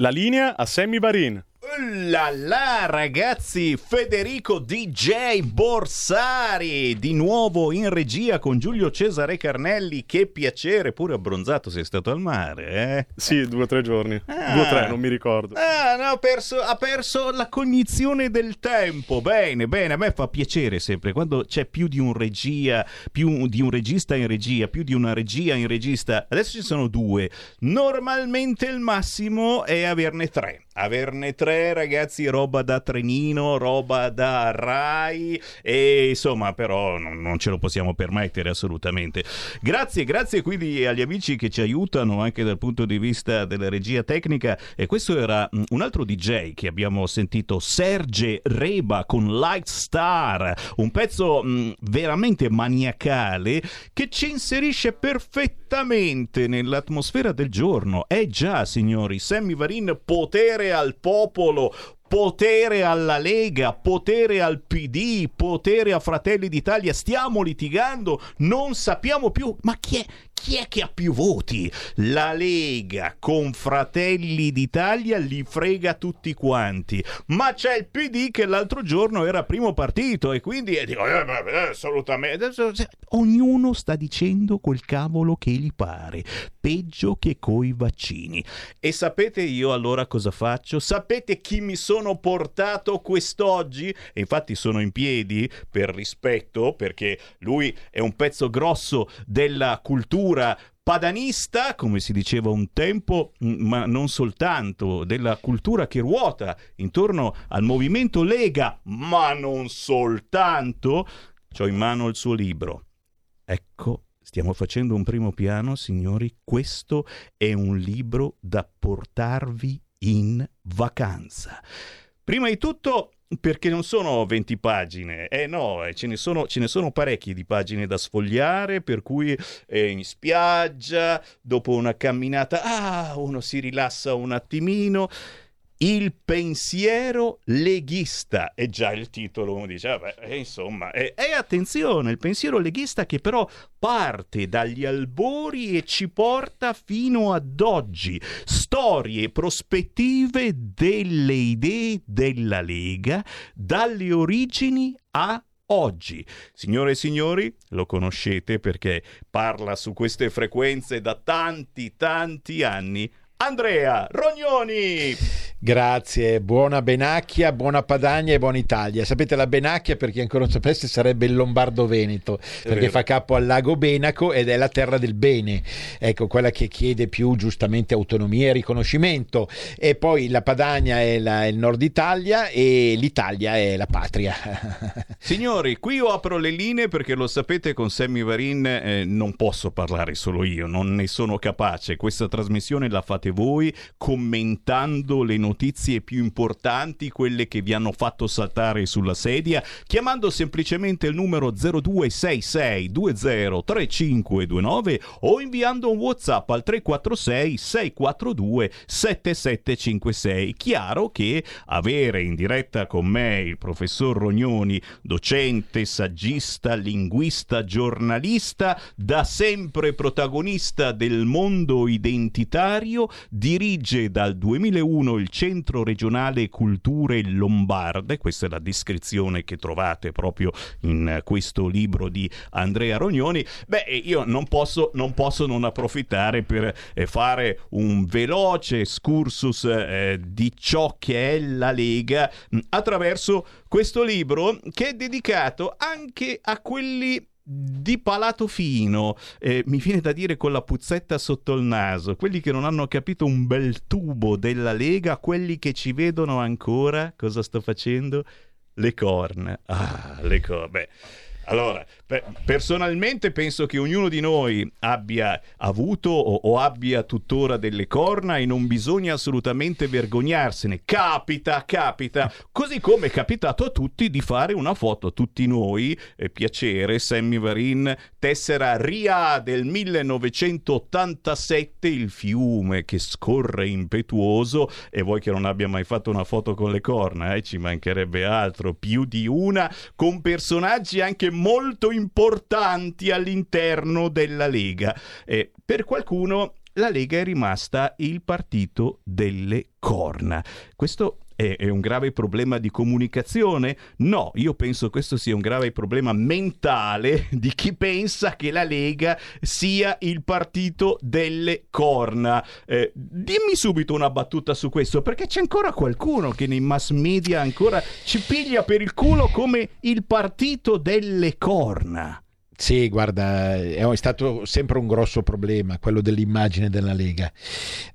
La linea a Sammy Varin là ragazzi, Federico DJ Borsari di nuovo in regia con Giulio Cesare Carnelli. Che piacere, pure abbronzato sei stato al mare, eh? Sì, due o tre giorni. Ah. Due o tre, non mi ricordo. Ah, no, ha perso, ha perso la cognizione del tempo. Bene, bene, a me fa piacere sempre quando c'è più di un regia, più di un regista in regia, più di una regia in regista. Adesso ci sono due. Normalmente il massimo è averne tre averne tre ragazzi roba da trenino roba da Rai. E insomma però non, non, ce lo possiamo permettere assolutamente. Grazie grazie quindi agli amici che ci aiutano anche dal punto di vista della regia tecnica. E questo era mm, un altro DJ che abbiamo sentito Serge Reba con Light Star. Un pezzo mh, mm, veramente maniacale che ci inserisce perfettamente nell'atmosfera del giorno. Eh già signori Sammy Varin potere al popolo, potere alla Lega, potere al PD, potere a Fratelli d'Italia. Stiamo litigando, non sappiamo più. Ma chi è, chi è che ha più voti? La Lega con Fratelli d'Italia li frega tutti quanti, ma c'è il PD che l'altro giorno era primo partito e quindi eh, dico, eh, eh, assolutamente, ognuno sta dicendo quel cavolo che gli pare, peggio che coi vaccini. E sapete io allora cosa faccio? Sapete chi mi sono portato quest'oggi? E infatti sono in piedi per rispetto, perché lui è un pezzo grosso della cultura cultura padanista, come si diceva un tempo, ma non soltanto, della cultura che ruota intorno al movimento Lega, ma non soltanto, ho in mano il suo libro. Ecco, stiamo facendo un primo piano, signori, questo è un libro da portarvi in vacanza. Prima di tutto perché non sono 20 pagine, eh no, eh, ce ne sono, ce ne sono parecchie di pagine da sfogliare, per cui eh, in spiaggia, dopo una camminata, ah, uno si rilassa un attimino il pensiero leghista è già il titolo, uno dice, vabbè, eh, insomma, e, e attenzione, il pensiero leghista che però parte dagli albori e ci porta fino ad oggi, storie, prospettive delle idee della Lega, dalle origini a oggi. Signore e signori, lo conoscete perché parla su queste frequenze da tanti, tanti anni. Andrea Rognoni! Grazie, buona Benacchia, buona Padagna e buona Italia. Sapete la Benacchia, per chi ancora non sapesse, sarebbe il Lombardo-Veneto, perché fa capo al lago Benaco ed è la terra del bene, ecco, quella che chiede più giustamente autonomia e riconoscimento. E poi la Padagna è la, il nord Italia e l'Italia è la patria. Signori, qui io apro le linee perché lo sapete con Sammy Varin eh, non posso parlare solo io, non ne sono capace. Questa trasmissione la fate voi commentando le notizie notizie più importanti, quelle che vi hanno fatto saltare sulla sedia, chiamando semplicemente il numero 0266203529 o inviando un WhatsApp al 346 642 7756. Chiaro che avere in diretta con me il professor Rognoni, docente, saggista, linguista, giornalista, da sempre protagonista del mondo identitario, dirige dal 2001 il Centro Regionale Culture Lombarde, questa è la descrizione che trovate proprio in questo libro di Andrea Rognoni, beh io non posso non, posso non approfittare per eh, fare un veloce excursus eh, di ciò che è la Lega mh, attraverso questo libro che è dedicato anche a quelli di palato fino, eh, mi viene da dire con la puzzetta sotto il naso, quelli che non hanno capito un bel tubo della Lega, quelli che ci vedono ancora, cosa sto facendo? Le corna. Ah, le corna. Beh allora, personalmente penso che ognuno di noi abbia avuto o, o, abbia tuttora delle corna e non bisogna assolutamente vergognarsene. Capita, capita. Così come è capitato a tutti di fare una foto, tutti noi, eh, piacere, Sammy Varin, tessera RIA del 1987, il fiume che scorre impetuoso e voi che non abbia mai fatto una foto con le corna, eh, ci mancherebbe altro, più di una, con personaggi anche molto importanti all'interno della Lega. Eh, per qualcuno la Lega è rimasta il partito delle corna. Questo è, un grave problema di comunicazione? No, io penso questo sia un grave problema mentale di chi pensa che la Lega sia il partito delle corna. Eh, dimmi subito una battuta su questo, perché c'è ancora qualcuno che nei mass media ancora ci piglia per il culo come il partito delle corna. Sì, guarda, è stato sempre un grosso problema quello dell'immagine della Lega.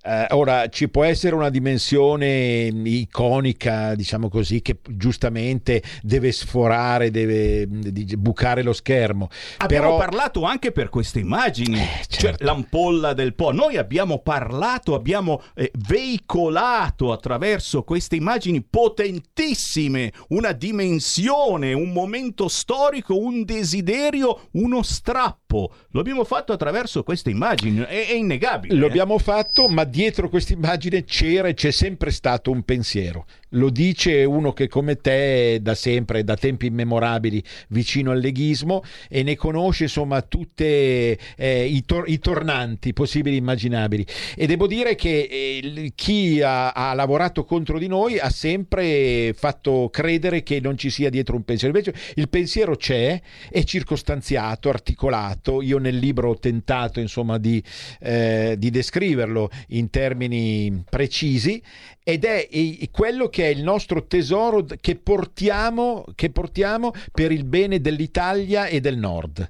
Eh, ora ci può essere una dimensione iconica, diciamo così, che giustamente deve sforare, deve bucare lo schermo. Abbiamo Però... parlato anche per queste immagini, eh, cioè, certo. cioè l'ampolla del Po. Noi abbiamo parlato, abbiamo eh, veicolato attraverso queste immagini potentissime una dimensione, un momento storico, un desiderio uno strappo. Lo abbiamo fatto attraverso queste immagini, è, è innegabile. Lo eh? abbiamo fatto, ma dietro questa immagine c'era e c'è sempre stato un pensiero lo dice uno che come te da sempre, da tempi immemorabili, vicino al leghismo e ne conosce insomma tutti eh, i, tor- i, tornanti possibili e immaginabili. E devo dire che eh, chi ha, ha, lavorato contro di noi ha sempre fatto credere che non ci sia dietro un pensiero. Invece il pensiero c'è, è circostanziato, articolato. Io nel libro ho tentato insomma di, eh, di descriverlo in termini precisi ed è quello che è il nostro tesoro che portiamo, che portiamo per il bene dell'Italia e del Nord.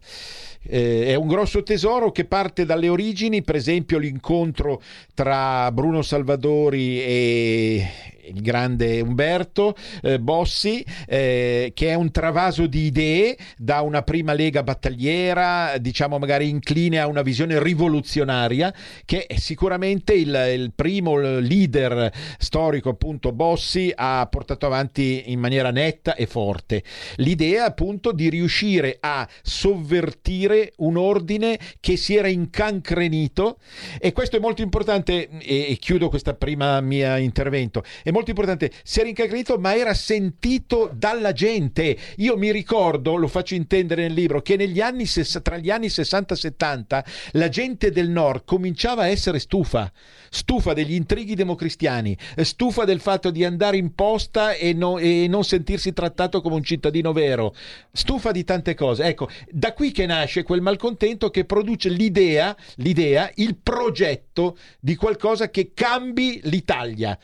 Eh, è un grosso tesoro che parte dalle origini, per esempio l'incontro tra Bruno Salvadori e, il grande Umberto eh, Bossi, eh, che è un travaso di idee da una prima lega battagliera, diciamo magari incline a una visione rivoluzionaria, che sicuramente il, il primo leader storico, appunto Bossi, ha portato avanti in maniera netta e forte. L'idea appunto di riuscire a sovvertire un ordine che si era incancrenito e questo è molto importante e, e chiudo questa prima mia intervento. È molto importante, si era incancrenito ma era sentito dalla gente. Io mi ricordo, lo faccio intendere nel libro, che negli anni, tra gli anni 60 e 70 la gente del nord cominciava a essere stufa, stufa degli intrighi democristiani, stufa del fatto di andare in posta e, no, e non sentirsi trattato come un cittadino vero, stufa di tante cose. Ecco, da qui che nasce quel malcontento che produce l'idea, l'idea il progetto di qualcosa che cambi l'Italia.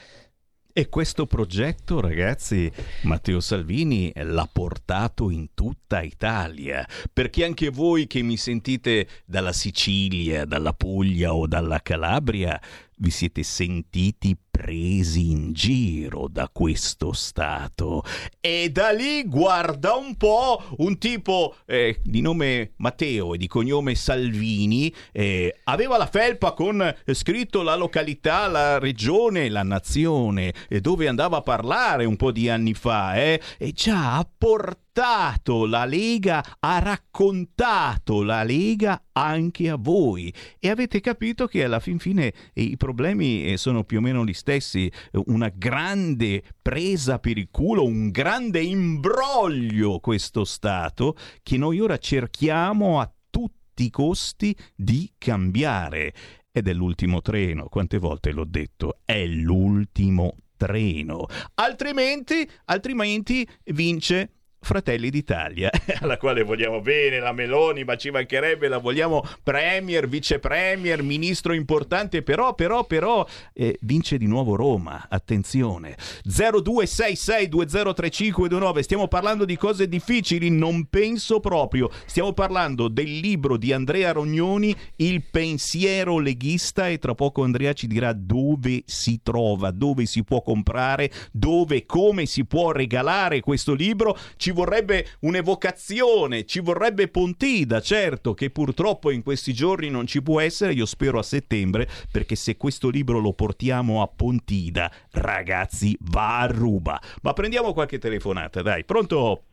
E questo progetto, ragazzi, Matteo Salvini l'ha portato in tutta Italia, perché anche voi che mi sentite dalla Sicilia, dalla Puglia o dalla Calabria, vi siete sentiti presi in giro da questo Stato. E da lì guarda un po' un tipo eh, di nome Matteo e di cognome Salvini, eh, aveva la felpa con eh, scritto la località, la regione, la nazione, dove andava a parlare un po' di anni fa, eh, e già ha portato raccontato la Lega, ha raccontato la Lega anche a voi e avete capito che alla fin fine eh, i problemi eh, sono più o meno gli stessi, una grande presa per il culo, un grande imbroglio questo Stato che noi ora cerchiamo a tutti i costi di cambiare. Ed è l'ultimo treno, quante volte l'ho detto, è l'ultimo treno. Altrimenti, altrimenti vince Fratelli d'Italia, alla quale vogliamo bene la Meloni, ma ci mancherebbe, la vogliamo premier, vice premier, ministro importante, però, però, però, eh, vince di nuovo Roma, attenzione. 0266203529, stiamo parlando di cose difficili, non penso proprio, stiamo parlando del libro di Andrea Rognoni, Il pensiero leghista, e tra poco Andrea ci dirà dove si trova, dove si può comprare, dove, come si può regalare questo libro. Ci ci vorrebbe un'evocazione, ci vorrebbe Pontida, certo, che purtroppo in questi giorni non ci può essere, io spero a settembre, perché se questo libro lo portiamo a Pontida, ragazzi, va a ruba. Ma prendiamo qualche telefonata, dai, pronto?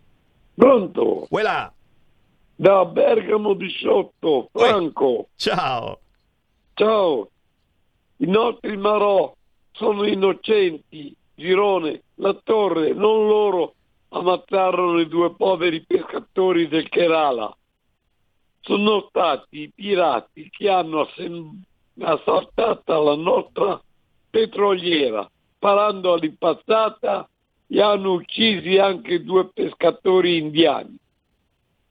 Pronto? Voilà. Da Bergamo 18, Franco. Uè. Ciao. Ciao. I nostri Marò sono innocenti. Girone, la torre, non loro ammazzarono i due poveri pescatori del Kerala. Sono stati i pirati che hanno assaltato la nostra petroliera, sparando all'impazzata e hanno uccisi anche due pescatori indiani.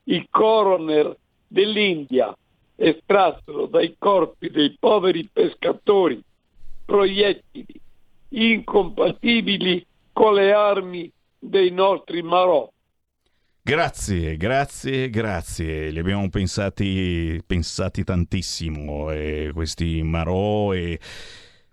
I coroner dell'India estrassero dai corpi dei poveri pescatori proiettili incompatibili con le armi dei nostri marò. Grazie, grazie, grazie. Li abbiamo pensati, pensati tantissimo, eh, questi marò e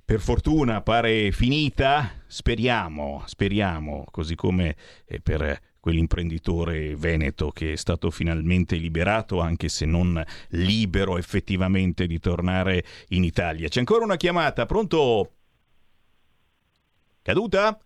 per fortuna pare finita. Speriamo, speriamo, così come eh, per quell'imprenditore veneto che è stato finalmente liberato, anche se non libero effettivamente di tornare in Italia. C'è ancora una chiamata, pronto? Caduta?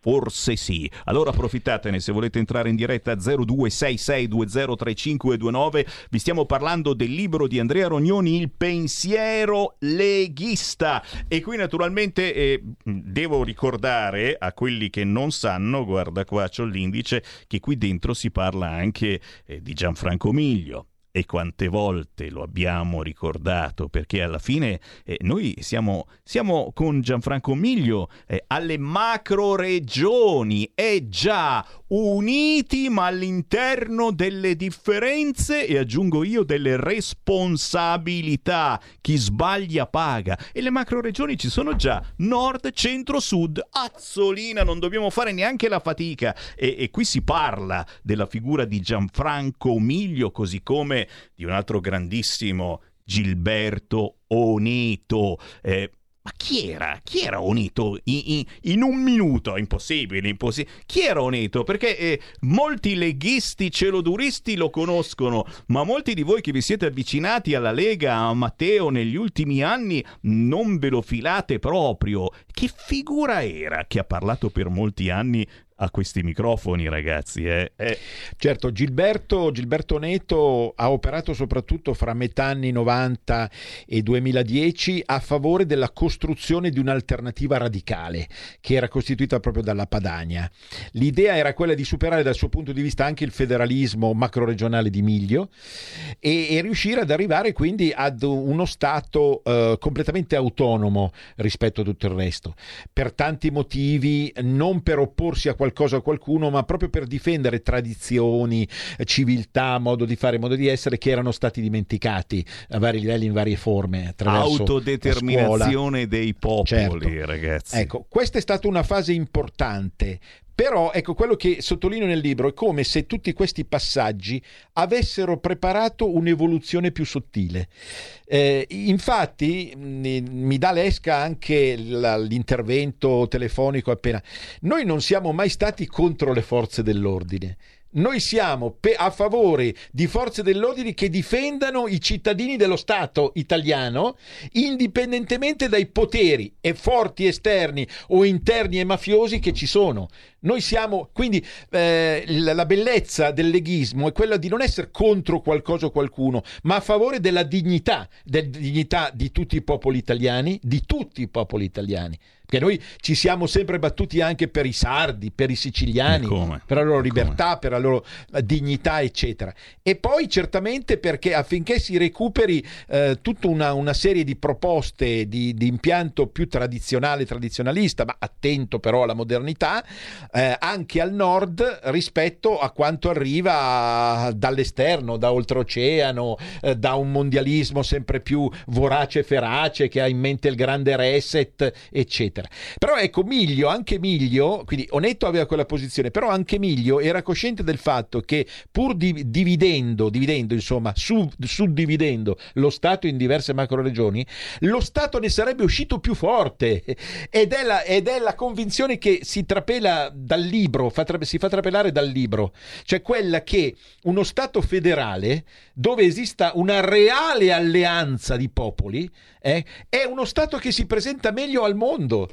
Forse sì. Allora approfittatene se volete entrare in diretta 0266203529. Vi stiamo parlando del libro di Andrea Rognoni, Il pensiero leghista. E qui naturalmente eh, devo ricordare a quelli che non sanno, guarda qua c'ho l'indice, che qui dentro si parla anche eh, di Gianfranco Miglio e quante volte lo abbiamo ricordato, perché alla fine eh, noi siamo, siamo, con Gianfranco Miglio eh, alle macro regioni, e già uniti ma all'interno delle differenze e aggiungo io delle responsabilità. Chi sbaglia paga. E le macro regioni ci sono già, nord, centro, sud, azzolina, non dobbiamo fare neanche la fatica. E, e qui si parla della figura di Gianfranco Miglio, così come di un altro grandissimo Gilberto Oneto. Eh, ma chi era? Chi era Onito? In, in, in un minuto, impossibile, impossibile. Chi era Onito? Perché eh, molti leghisti celoduristi lo conoscono, ma molti di voi che vi siete avvicinati alla Lega, a Matteo negli ultimi anni, non ve lo filate proprio. Che figura era che ha parlato per molti anni a questi microfoni, ragazzi. Eh. Eh. Certo, Gilberto, Gilberto Neto ha operato soprattutto fra metà anni 90 e 2010 a favore della costruzione di un'alternativa radicale che era costituita proprio dalla Padania. L'idea era quella di superare dal suo punto di vista anche il federalismo macroregionale di Miglio e, e riuscire ad arrivare quindi ad uno Stato eh, completamente autonomo rispetto a tutto il resto. Per tanti motivi, non per opporsi a qualcuno qualcosa a qualcuno, ma proprio per difendere tradizioni, civiltà, modo di fare, modo di essere che erano stati dimenticati a vari livelli, in varie forme. Autodeterminazione dei popoli, certo. ragazzi. Ecco, questa è stata una fase importante però ecco quello che sottolineo nel libro è come se tutti questi passaggi avessero preparato un'evoluzione più sottile. Eh, infatti mi dà l'esca anche l'intervento telefonico appena. Noi non siamo mai stati contro le forze dell'ordine. Noi siamo a favore di forze dell'ordine che difendano i cittadini dello Stato italiano indipendentemente dai poteri e forti esterni o interni e mafiosi che ci sono. Noi siamo, quindi eh, la bellezza del leghismo è quella di non essere contro qualcosa o qualcuno, ma a favore della dignità, della dignità di tutti i popoli italiani, di tutti i popoli italiani. Perché noi ci siamo sempre battuti anche per i sardi, per i siciliani, per la loro libertà, per la loro dignità, eccetera. E poi certamente perché affinché si recuperi eh, tutta una, una, serie di proposte di, di, impianto più tradizionale, tradizionalista, ma attento però alla modernità, eh, anche al nord rispetto a quanto arriva dall'esterno, da oltreoceano, eh, da un mondialismo sempre più vorace e ferace che ha in mente il grande reset, eccetera. Però ecco, Miglio, anche Miglio, quindi Onetto aveva quella posizione, però anche Miglio era cosciente del fatto che pur di, dividendo, dividendo, insomma, sub, suddividendo lo Stato in diverse macroregioni, lo Stato ne sarebbe uscito più forte ed è la, ed è la convinzione che si trapela dal libro, fa, si fa trapelare dal libro, cioè quella che uno Stato federale dove esista una reale alleanza di popoli eh, è uno Stato che si presenta meglio al mondo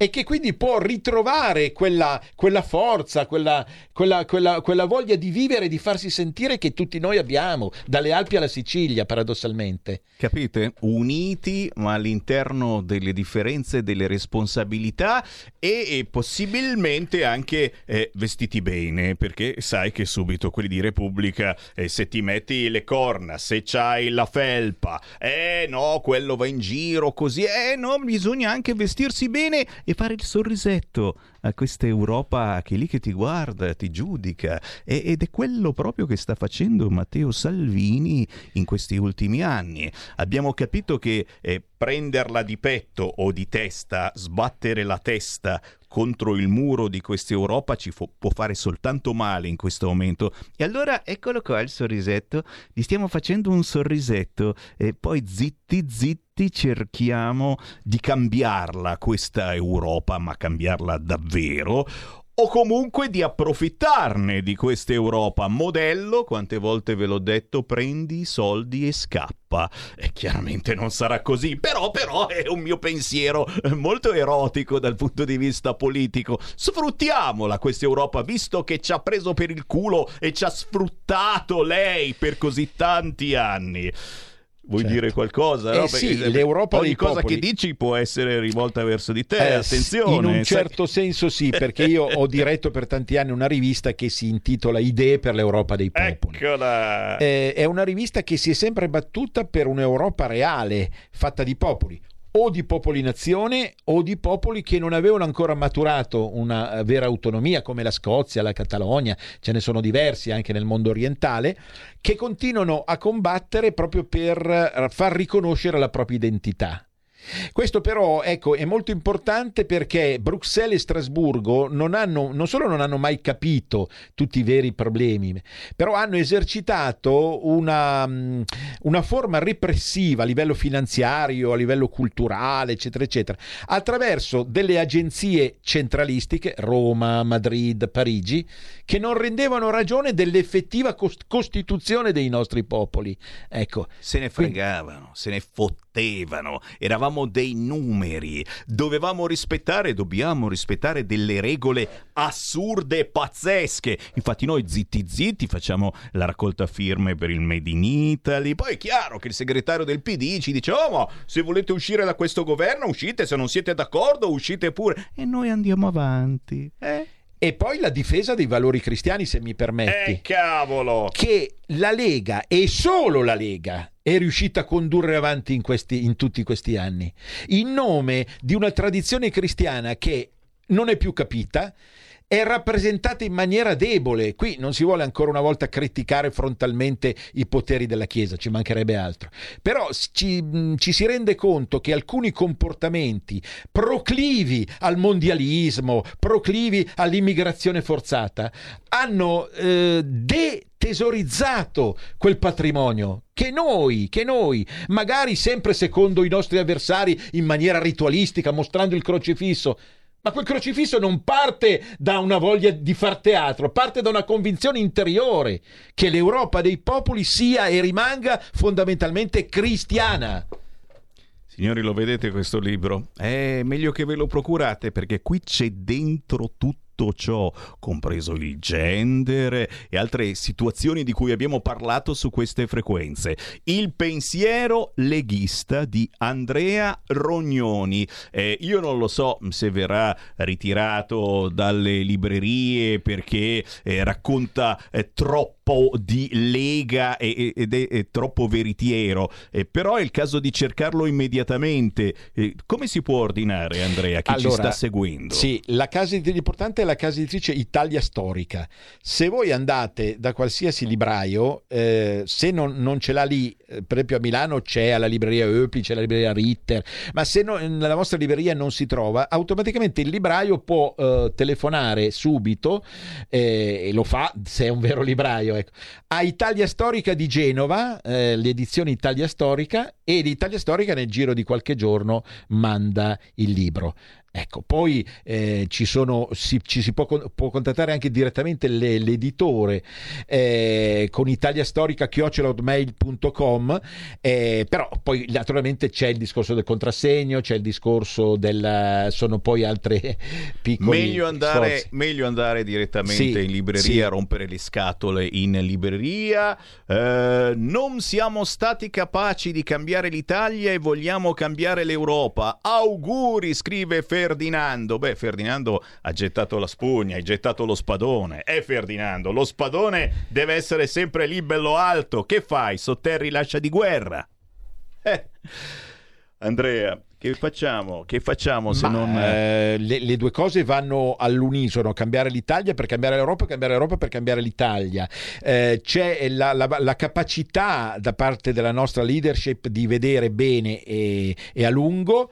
e che quindi può ritrovare quella, quella forza, quella, quella, quella, voglia di vivere di farsi sentire che tutti noi abbiamo, dalle Alpi alla Sicilia, paradossalmente. Capite? Uniti, ma all'interno delle differenze, delle responsabilità e, e possibilmente anche eh, vestiti bene, perché sai che subito quelli di Repubblica, eh, se ti metti le corna, se c'hai la felpa, eh no, quello va in giro così, eh no, bisogna anche vestirsi bene e fare il sorrisetto a questa Europa che è lì che ti guarda, ti giudica e, ed è quello proprio che sta facendo Matteo Salvini in questi ultimi anni. Abbiamo capito che eh, prenderla di petto o di testa, sbattere la testa contro il muro di questa Europa ci fo- può fare soltanto male in questo momento. E allora eccolo qua il sorrisetto, gli stiamo facendo un sorrisetto e poi zitti zitti cerchiamo di cambiarla questa Europa, ma cambiarla davvero o comunque di approfittarne di questa Europa. Modello, quante volte ve l'ho detto, prendi i soldi e scappa. E chiaramente non sarà così, però, però è un mio pensiero molto erotico dal punto di vista politico. Sfruttiamola questa Europa, visto che ci ha preso per il culo e ci ha sfruttato lei per così tanti anni. Vuoi certo. dire qualcosa? Eh no? sì, Perché l'Europa ogni cosa popoli. che dici può essere rivolta verso di te, eh, attenzione. In un certo sai... senso sì, perché io ho diretto per tanti anni una rivista che si intitola Idee per l'Europa dei popoli. Eccola! Eh, è una rivista che si è sempre battuta per un'Europa reale, fatta di popoli o di popoli nazione o di popoli che non avevano ancora maturato una vera autonomia come la Scozia, la Catalogna, ce ne sono diversi anche nel mondo orientale, che continuano a combattere proprio per far riconoscere la propria identità. Questo però ecco, è molto importante perché Bruxelles e Strasburgo non, hanno, non solo non hanno mai capito tutti i veri problemi, però hanno esercitato una, una forma repressiva a livello finanziario, a livello culturale, eccetera, eccetera, attraverso delle agenzie centralistiche, Roma, Madrid, Parigi, che non rendevano ragione dell'effettiva cost- costituzione dei nostri popoli. Ecco. Se ne fregavano, Quindi... se ne fottevano, eravamo dei numeri, dovevamo rispettare, dobbiamo rispettare delle regole assurde e pazzesche. Infatti noi zitti zitti facciamo la raccolta firme per il Made in Italy, poi è chiaro che il segretario del PD ci dice "Oh, ma se volete uscire da questo governo uscite, se non siete d'accordo uscite pure" e noi andiamo avanti. Eh? E poi la difesa dei valori cristiani, se mi permetti. Eh, cavolo! Che la Lega, e solo la Lega, è riuscita a condurre avanti in, questi, in tutti questi anni, in nome di una tradizione cristiana che non è più capita, è rappresentata in maniera debole. Qui non si vuole ancora una volta criticare frontalmente i poteri della Chiesa, ci mancherebbe altro. Però ci, ci si rende conto che alcuni comportamenti proclivi al mondialismo, proclivi all'immigrazione forzata, hanno eh, detesorizzato quel patrimonio che noi, che noi, magari sempre secondo i nostri avversari in maniera ritualistica, mostrando il crocifisso, ma quel crocifisso non parte da una voglia di far teatro, parte da una convinzione interiore che l'Europa dei popoli sia e rimanga fondamentalmente cristiana. Signori, lo vedete questo libro? È meglio che ve lo procurate perché qui c'è dentro tutto tutto ciò, compreso il gender e altre situazioni di cui abbiamo parlato su queste frequenze. Il pensiero leghista di Andrea Rognoni. Eh, io non lo so se verrà ritirato dalle librerie perché eh, racconta eh, troppo di lega ed è, troppo veritiero, eh, però è il caso di cercarlo immediatamente. Eh, come si può ordinare, Andrea, chi allora, ci sta seguendo? Sì, la casa importante è la casa editrice Italia Storica. Se voi andate da qualsiasi libraio, eh, se non, non, ce l'ha lì, eh, per esempio a Milano c'è alla libreria Öpli, c'è la libreria Ritter, ma se no, nella vostra libreria non si trova, automaticamente il libraio può eh, telefonare subito, eh, e lo fa se è un vero libraio, ecco, a Italia Storica di Genova, eh, l'edizione Italia Storica, e l'Italia Storica nel giro di qualche giorno manda il libro. Ecco, poi eh, ci, sono, si, ci si può, può, contattare anche direttamente le, l'editore eh, con italiastorica.com eh, però poi naturalmente c'è il discorso del contrassegno, c'è il discorso del... sono poi altre piccole... Meglio andare, meglio andare direttamente sì, in libreria, sì. rompere le scatole in libreria. Eh, non siamo stati capaci di cambiare l'Italia e vogliamo cambiare l'Europa. Auguri, scrive Ferro Ferdinando. Beh, Ferdinando ha gettato la spugna, hai gettato lo spadone. È Ferdinando, lo spadone deve essere sempre lì bello alto. Che fai? Sotterri l'ascia di guerra. Eh. Andrea, che facciamo? Che facciamo se Ma, non... Eh, le, le, due cose vanno all'unisono, cambiare l'Italia per cambiare l'Europa, cambiare l'Europa per cambiare l'Italia. Eh, c'è la, la, la, capacità da parte della nostra leadership di vedere bene e, e a lungo.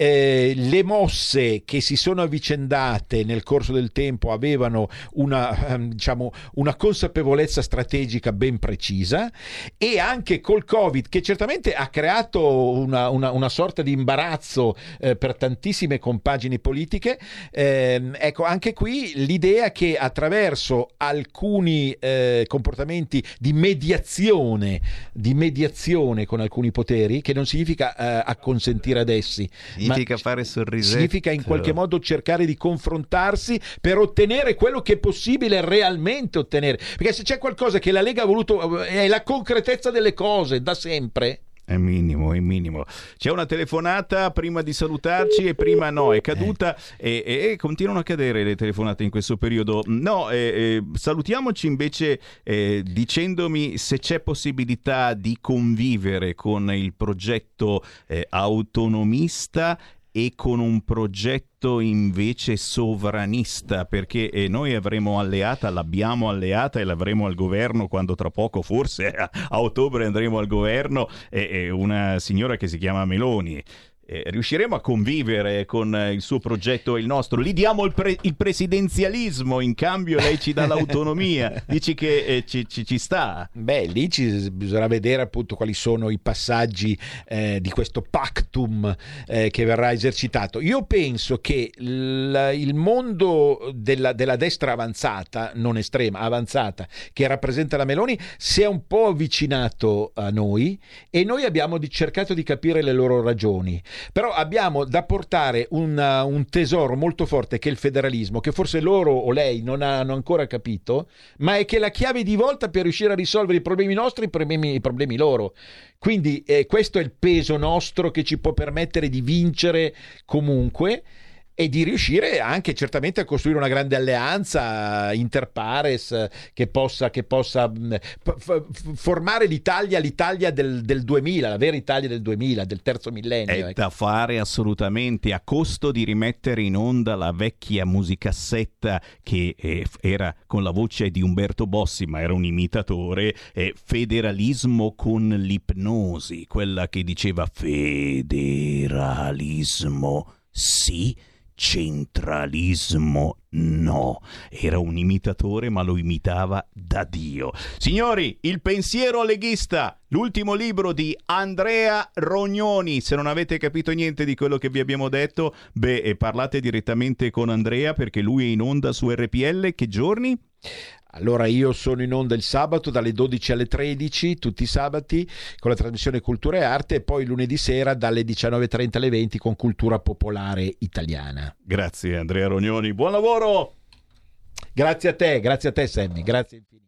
Eh, le mosse che si sono avvicendate nel corso del tempo avevano una, ehm, diciamo, una consapevolezza strategica ben precisa e anche col Covid che certamente ha creato una, una, una sorta di imbarazzo eh, per tantissime compagini politiche. Eh, ecco, anche qui l'idea che attraverso alcuni eh, comportamenti di mediazione, di mediazione con alcuni poteri, che non significa eh, acconsentire ad essi, significa fare sorrisetti. Significa in qualche modo cercare di confrontarsi per ottenere quello che è possibile realmente ottenere. Perché se c'è qualcosa che la Lega ha voluto è la concretezza delle cose da sempre. È minimo, è minimo. C'è una telefonata prima di salutarci e prima no, è caduta e, e, e continuano a cadere le telefonate in questo periodo. No, eh, eh, salutiamoci invece eh, dicendomi se c'è possibilità di convivere con il progetto eh, autonomista e con un progetto invece sovranista, perché eh, noi avremo alleata, l'abbiamo alleata e l'avremo al governo quando tra poco, forse a, ottobre andremo al governo, eh, una signora che si chiama Meloni. Eh, riusciremo a convivere con eh, il suo progetto e il nostro. Gli diamo il, pre- il presidenzialismo, in cambio lei ci dà l'autonomia. Dici che eh, ci, ci, ci, sta? Beh, lì ci, bisognerà vedere appunto quali sono i passaggi eh, di questo pactum eh, che verrà esercitato. Io penso che l- il mondo della, della destra avanzata, non estrema, avanzata, che rappresenta la Meloni, si è un po' avvicinato a noi e noi abbiamo di, cercato di capire le loro ragioni. Però abbiamo da portare una, un tesoro molto forte che è il federalismo, che forse loro o lei non hanno ancora capito, ma è che la chiave di volta per riuscire a risolvere i problemi nostri, i problemi, i problemi loro. Quindi eh, questo è il peso nostro che ci può permettere di vincere comunque e di riuscire anche certamente a costruire una grande alleanza interpares che possa, che possa formare l'Italia, l'Italia del, del, 2000, la vera Italia del 2000, del terzo millennio. È ecco. da fare assolutamente a costo di rimettere in onda la vecchia musicassetta che eh, era con la voce di Umberto Bossi, ma era un imitatore, eh, federalismo con l'ipnosi, quella che diceva federalismo sì centralismo no. Era un imitatore, ma lo imitava da Dio. Signori, Il pensiero leghista, l'ultimo libro di Andrea Rognoni. Se non avete capito niente di quello che vi abbiamo detto, beh, parlate direttamente con Andrea perché lui è in onda su RPL. Che giorni? Allora io sono in onda il sabato dalle 12 alle 13, tutti i sabati, con la trasmissione Cultura e Arte e poi lunedì sera dalle 19.30 alle 20 con Cultura Popolare Italiana. Grazie Andrea Rognoni, buon lavoro! Grazie a te, grazie a te Sammy, grazie infinito.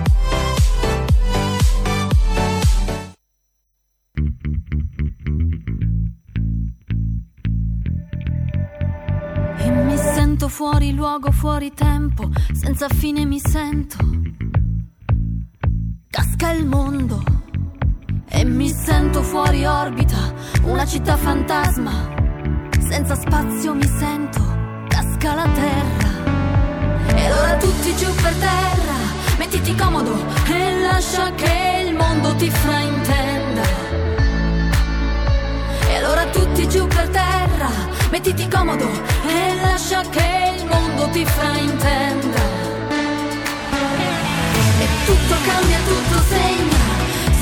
Fuori luogo, fuori tempo, senza fine mi sento casca il mondo e mi sento fuori orbita, una città fantasma, senza spazio mi sento, casca la terra. Ed ora tutti giù per terra, mettiti comodo e lascia che il mondo ti fraintenda. E allora tutti giù per terra, mettiti comodo e lascia che il mondo ti fraintenda tutto cambia, tutto segna,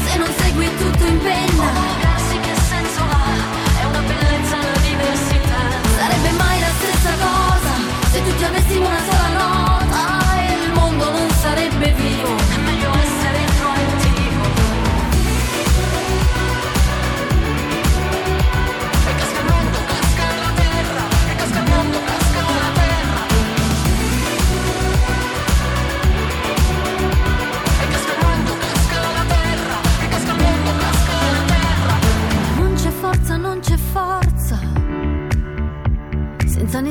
se non segui tutto impegna. Ragazzi che senso ha? È una bellezza la diversità. Sarebbe mai la stessa cosa se tutti avessimo una sola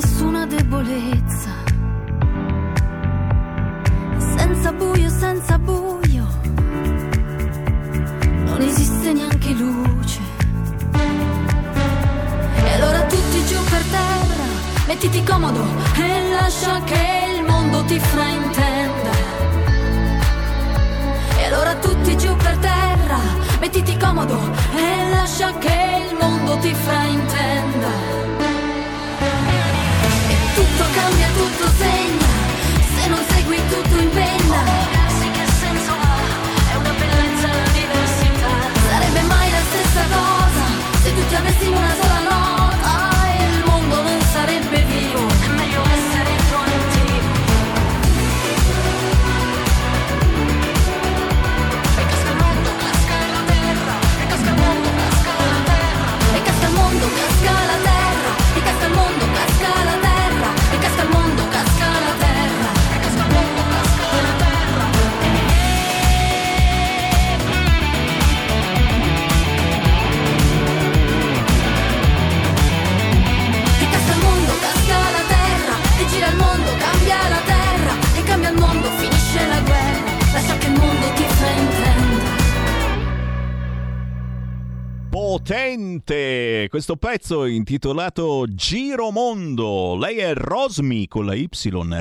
nessuna debolezza. Senza buio, senza buio, non esiste neanche luce. E allora tutti giù per terra, mettiti comodo e lascia che il mondo ti fraintenda. E allora tutti giù per terra, mettiti comodo e lascia che il mondo ti fraintenda. Tutto cambia, tutto segna, se non segui tutto in penna. Sì, che senso ha? È una bellezza la diversità. Sarebbe mai la stessa cosa se tutti avessimo una sola Potente! Questo pezzo intitolato Giro Mondo. Lei è Rosmi con la Y,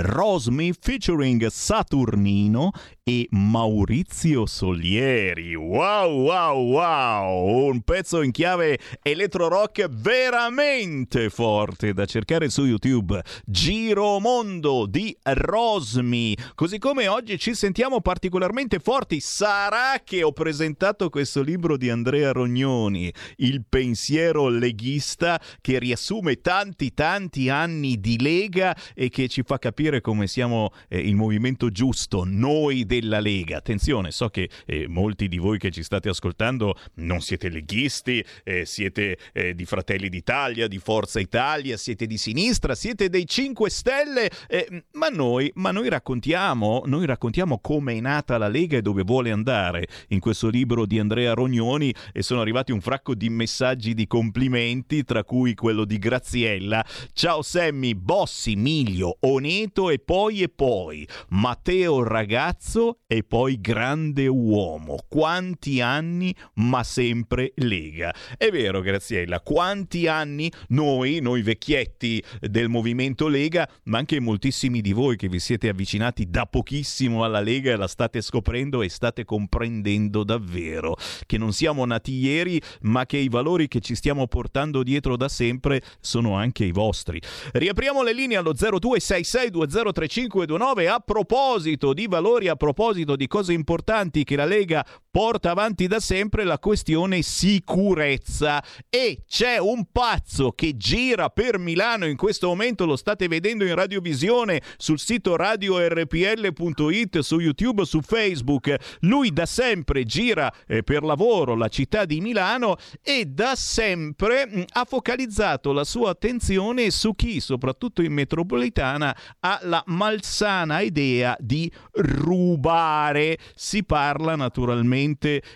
Rosmi featuring Saturnino e Maurizio Solieri. Wow, wow, wow! Un pezzo in chiave electro rock veramente forte da cercare su YouTube. Giro Mondo di Rosmi. Così come oggi ci sentiamo particolarmente forti. Sarà che ho presentato questo libro di Andrea Rognoni, Il pensiero leghista, che riassume tanti tanti anni di Lega e che ci fa capire come siamo eh, il movimento giusto, noi della Lega. Attenzione, so che eh, molti di voi che ci state ascoltando non siete leghisti, eh, siete eh, di Fratelli d'Italia, di Forza Italia, siete di sinistra, siete dei 5 Stelle, eh, ma noi, ma noi raccontiamo, noi raccontiamo come è nata la Lega e dove vuole andare in questo libro di Andrea Rognoni e sono arrivati un fracco di messaggi di complimenti, tra cui quello di Graziella. Ciao Sammy, Bossi, Miglio, Oneto e poi e poi, Matteo ragazzo e poi grande uomo. Quanti anni, ma sempre Lega. È vero Graziella, quanti anni noi, noi vecchietti del movimento Lega, ma anche moltissimi di voi che vi siete avvicinati da pochissimo alla Lega e la state scoprendo e state comprendendo davvero che non siamo nati ieri, ma che i valori che ci stiamo portando dietro da sempre sono anche i vostri. Riapriamo le linee allo 0266203529 a proposito di valori, a proposito di cose importanti che la Lega porta avanti da sempre, la questione sicurezza. E c'è un pazzo che gira per Milano in questo momento, lo state vedendo in radiovisione sul sito radiorpl.it, su YouTube, su Facebook. Lui da sempre gira eh, per lavoro la città di Milano e da sempre mh, ha focalizzato la sua attenzione su chi, soprattutto in metropolitana, ha la malsana idea di rubare. Si parla naturalmente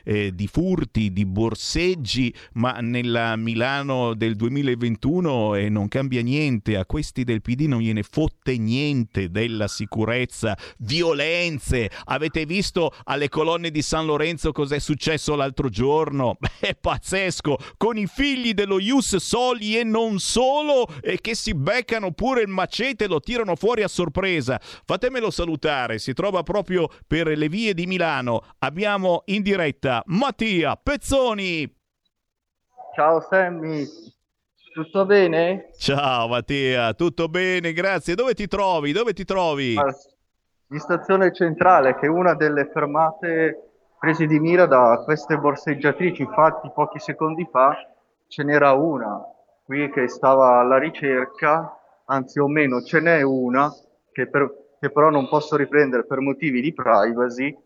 eh, di furti, di borseggi, ma nella Milano del 2021 eh, non cambia niente. A questi del PD non gliene fotte niente della sicurezza, violenze. Avete visto alle colonne di San Lorenzo cos'è successo l'altro giorno? È pazzesco, con i figli dello Ius Soli e non solo, e che si beccano pure il macete e lo tirano fuori a sorpresa. Fatemelo salutare, si trova proprio per le vie di Milano. Abbiamo in diretta Mattia Pezzoni. Ciao Sammy, tutto bene? Ciao Mattia, tutto bene, grazie. Dove ti trovi? Dove ti trovi? In stazione centrale, che è una delle fermate prese di mira da queste borseggiatrici. Infatti, pochi secondi fa ce n'era una qui che stava alla ricerca, anzi o meno ce n'è una che, per- che però non posso riprendere per motivi di privacy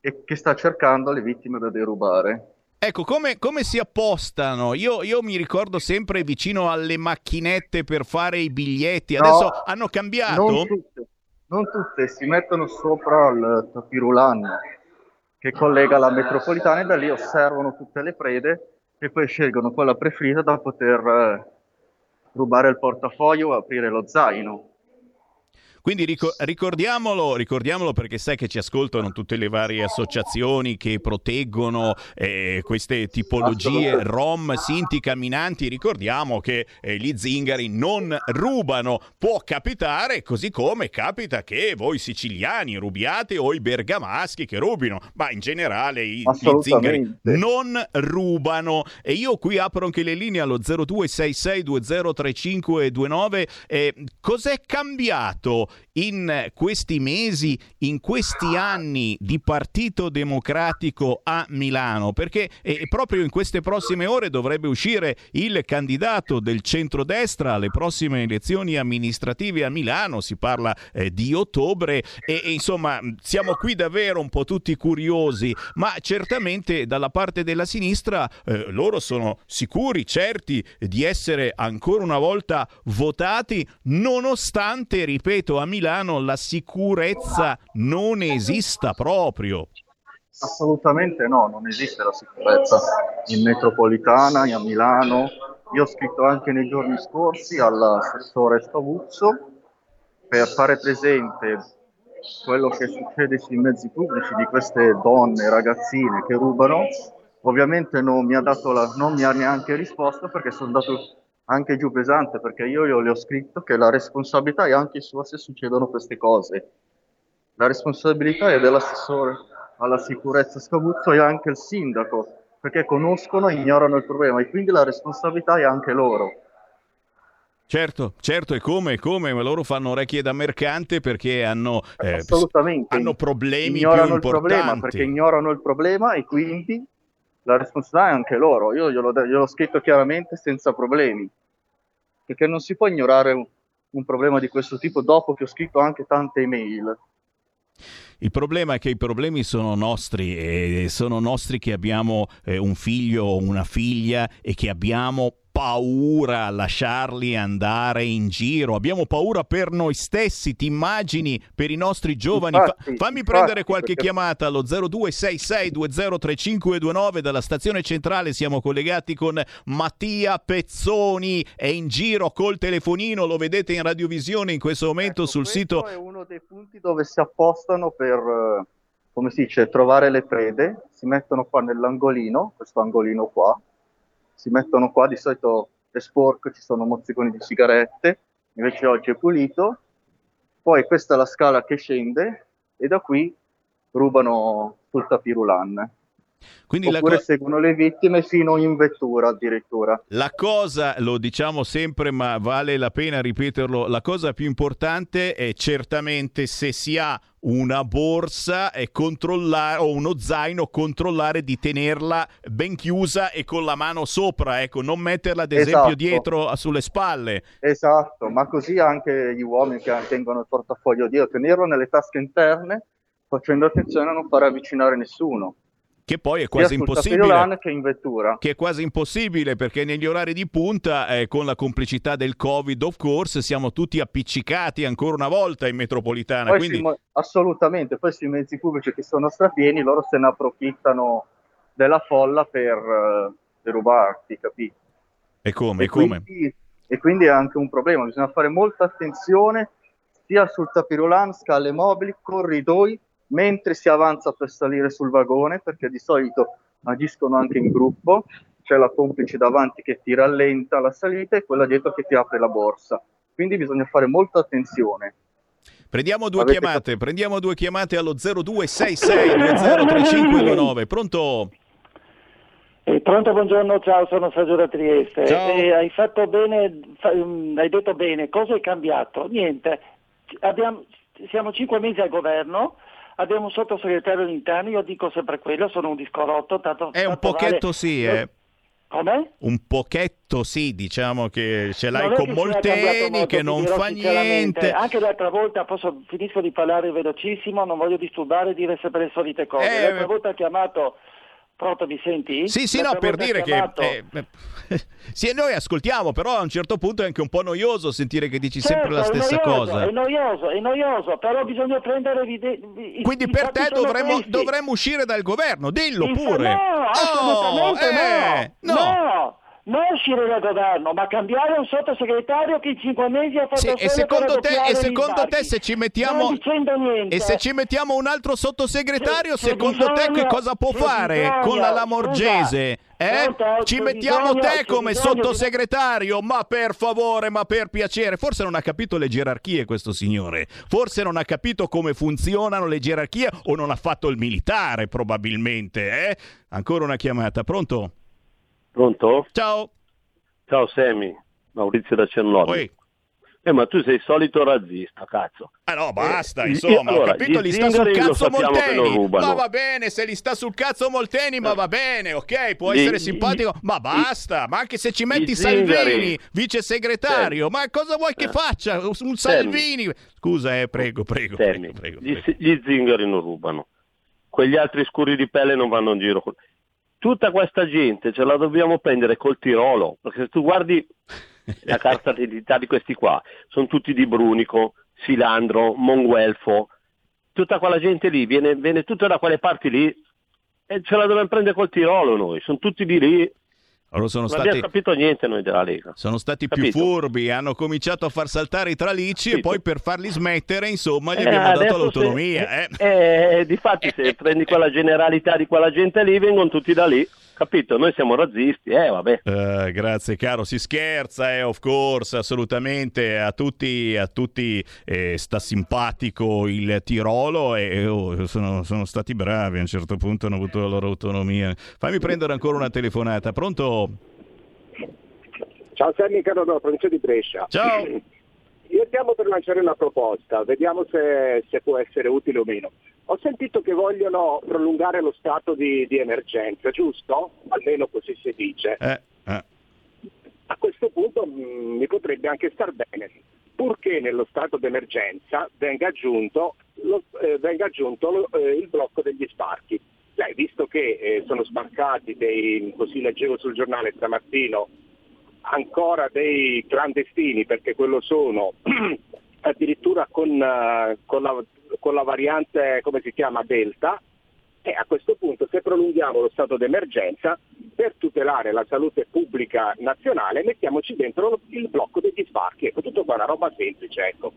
e che sta cercando le vittime da derubare. Ecco, come, come si appostano? Io, io mi ricordo sempre vicino alle macchinette per fare i biglietti. No, Adesso hanno cambiato? Non tutte, non tutte, si mettono sopra il tapirulan che collega la metropolitana e da lì osservano tutte le prede e poi scelgono quella preferita da poter eh, rubare il portafoglio o aprire lo zaino. Quindi rico- ricordiamolo, ricordiamolo perché sai che ci ascoltano tutte le varie associazioni che proteggono eh, queste tipologie rom, sinti, camminanti. Ricordiamo che eh, gli zingari non rubano. Può capitare, così come capita che voi siciliani rubiate o i bergamaschi che rubino, ma in generale i, gli zingari non rubano. E io qui apro anche le linee allo 0266203529. Eh, cos'è cambiato in questi mesi, in questi anni di Partito Democratico a Milano? Perché proprio in queste prossime ore dovrebbe uscire il candidato del centrodestra alle prossime elezioni amministrative a Milano, si parla eh, di ottobre e, e insomma siamo qui davvero un po' tutti curiosi, ma certamente dalla parte della sinistra eh, loro sono sicuri, certi di essere ancora una volta votati, nonostante, ripeto, a Milano la sicurezza non esista proprio. Assolutamente no, non esiste la sicurezza in metropolitana, a Milano. Io ho scritto anche nei giorni scorsi all'assessore Stavuzzo per fare presente quello che succede sui mezzi pubblici di queste donne, ragazzine che rubano. Ovviamente non mi ha, dato la, non mi ha neanche risposto perché sono andato anche giù pesante perché io, io le ho scritto che la responsabilità è anche sua se succedono queste cose. La responsabilità è dell'assessore alla sicurezza Scavuzzo e anche il sindaco perché conoscono e ignorano il problema e quindi la responsabilità è anche loro. Certo, certo, e come, come, ma loro fanno orecchie da mercante perché hanno, eh, hanno problemi ignorano più il problema importanti. perché ignorano il problema e quindi la responsabilità è anche loro. Io gliel'ho, gliel'ho scritto chiaramente senza problemi, perché non si può ignorare un, un problema di questo tipo dopo che ho scritto anche tante email. Il problema è che i problemi sono nostri e sono nostri che abbiamo eh, un figlio o una figlia e che abbiamo paura a lasciarli andare in giro, abbiamo paura per noi stessi, ti immagini? Per i nostri giovani? Fa- Infatti, fammi infatti, prendere qualche perché- chiamata allo 0266203529 dalla stazione centrale, siamo collegati con Mattia Pezzoni, è in giro col telefonino, lo vedete in radiovisione in questo momento sul Questo sito è uno dei punti dove si appostano per, eh, come si dice, trovare le prede. Si mettono qua nell'angolino, questo angolino qua, si mettono qua, di solito è sporco, ci sono mozziconi di sigarette, invece oggi è pulito. Poi questa è la scala che scende e da qui rubano sul tapirulan. Quindi Oppure co- seguono le vittime fino in vettura addirittura. La cosa, lo diciamo sempre, ma vale la pena ripeterlo, la cosa più importante è certamente se si ha una borsa e controllare o uno zaino controllare di tenerla ben chiusa e con la mano sopra, ecco, non metterla ad esempio Esatto. dietro sulle spalle. Esatto, ma così anche gli uomini che tengono il portafoglio dietro, tenerlo nelle tasche interne, facendo attenzione a non far avvicinare nessuno. Che poi è quasi impossibile. che in vettura. Che è quasi impossibile perché negli orari di punta, eh, con la complicità del Covid, of course, siamo tutti appiccicati ancora una volta in metropolitana. Poi Quindi sui assolutamente, poi sui mezzi pubblici che sono strapieni, loro se ne approfittano della folla per, eh, per rubarti, capito? e come? E E come? quindi, e quindi è anche un problema, bisogna fare molta attenzione sia sul tapirulan, scale mobili, corridoi, mentre si avanza per salire sul vagone, perché di solito agiscono anche in gruppo, c'è la complice davanti che ti rallenta la salita e quella dietro che ti apre la borsa. Quindi bisogna fare molta attenzione. Prendiamo due Avete chiamate, prendiamo due chiamate allo 0266203529. Pronto? Eh, pronto, buongiorno, ciao, sono Sergio da Trieste. Ciao. Eh, hai fatto bene, fa- mm, hai detto bene, cosa è cambiato? Niente, Abbiamo- siamo cinque mesi al governo, abbiamo un sottosegretario all'interno, io dico sempre quello, sono un discorotto, tanto... È un tanto pochetto vale- sì, eh. Come? Un pochetto sì, diciamo che ce l'hai Non con che sia molte cambiato eni molto, che non fa niente. Anche l'altra volta, posso, finisco di parlare velocissimo, non voglio disturbare e dire sempre le solite cose. Eh, l'altra volta ha chiamato... Pronto, mi senti? Sì, sì, no, per dire che chiamato- eh, eh, sì, noi ascoltiamo, però a un certo punto è anche un po' noioso sentire che dici Certo, sempre la stessa noioso, cosa. È noioso, è noioso, però bisogna prendere vide- i- Quindi i per te dovremmo, dovremmo uscire dal governo, dillo Il- pure. No, assolutamente Oh, eh, no. no. no. Non uscire dal governo, ma cambiare un sottosegretario che in cinque mesi ha fatto Sì, e secondo te, e secondo te se ci mettiamo e se ci mettiamo un altro sottosegretario, Se- se secondo te che bisogna- cosa può fare bisogna- con la Lamorgese? Eh? Pronto? Ci mettiamo bisogna- te come bisogna sottosegretario, ma per favore, ma per piacere. Forse non ha capito le gerarchie questo signore. Forse non ha capito come funzionano le gerarchie o non ha fatto il militare probabilmente, eh? Ancora una chiamata, pronto? Pronto? Ciao. Ciao Sammy, Maurizio da Cernobbio. Eh, ma tu sei il solito razzista, cazzo. Ah no, basta, Eh, insomma, allora, ho capito, gli gli sta sul cazzo Molteni. Ma va bene, se gli sta sul cazzo Molteni, ma va bene, ok, può Gli- essere gli- simpatico, ma basta, ma anche se ci metti gli. Salvini, vice segretario, ma cosa vuoi che faccia? Un Salvini? Scusa, eh, prego, prego, prego, prego. Gli, gli zingari non rubano. Quegli altri scuri di pelle non vanno in giro. Tutta questa gente ce la dobbiamo prendere col Tirolo, perché se tu guardi la carta d'identità di questi qua, sono tutti di Brunico, Silandro, Monguelfo, tutta quella gente lì viene, viene tutta da quelle parti lì e ce la dobbiamo prendere col Tirolo noi, sono tutti di lì. Loro sono non abbiamo stati, capito niente noi della Lega. sono stati più Capito? furbi, hanno cominciato a far saltare i tralicci e poi per farli smettere, insomma, gli Eh, abbiamo dato l'autonomia. se- eh. eh, difatti se prendi quella generalità di quella gente lì vengono tutti da lì, capito? Noi siamo razzisti, eh vabbè. Eh, grazie caro, si scherza, eh, of course, assolutamente, a tutti, a tutti eh, sta simpatico il Tirolo e oh, sono, sono stati bravi, a un certo punto hanno avuto la loro autonomia. Fammi prendere ancora una telefonata, pronto? Ciao Sammy, caro dalla provincia di Brescia. Ciao. Io stiamo per lanciare una proposta, vediamo se, se può essere utile o meno. Ho sentito che vogliono prolungare lo stato di, di emergenza, giusto? Almeno così si dice. Eh, eh. A questo punto mh, mi potrebbe anche star bene, purché nello stato d'emergenza venga aggiunto, lo- eh, venga aggiunto lo- eh, il blocco degli sbarchi. Sai, visto che eh, sono sbarcati dei, così leggevo sul giornale stamattina, ancora dei clandestini, perché quello sono, addirittura con, eh, con la, con la variante, come si chiama, Delta, e a questo punto se prolunghiamo lo stato d'emergenza, per tutelare la salute pubblica nazionale mettiamoci dentro il blocco degli sbarchi. Ecco, tutto qua, una roba semplice, ecco.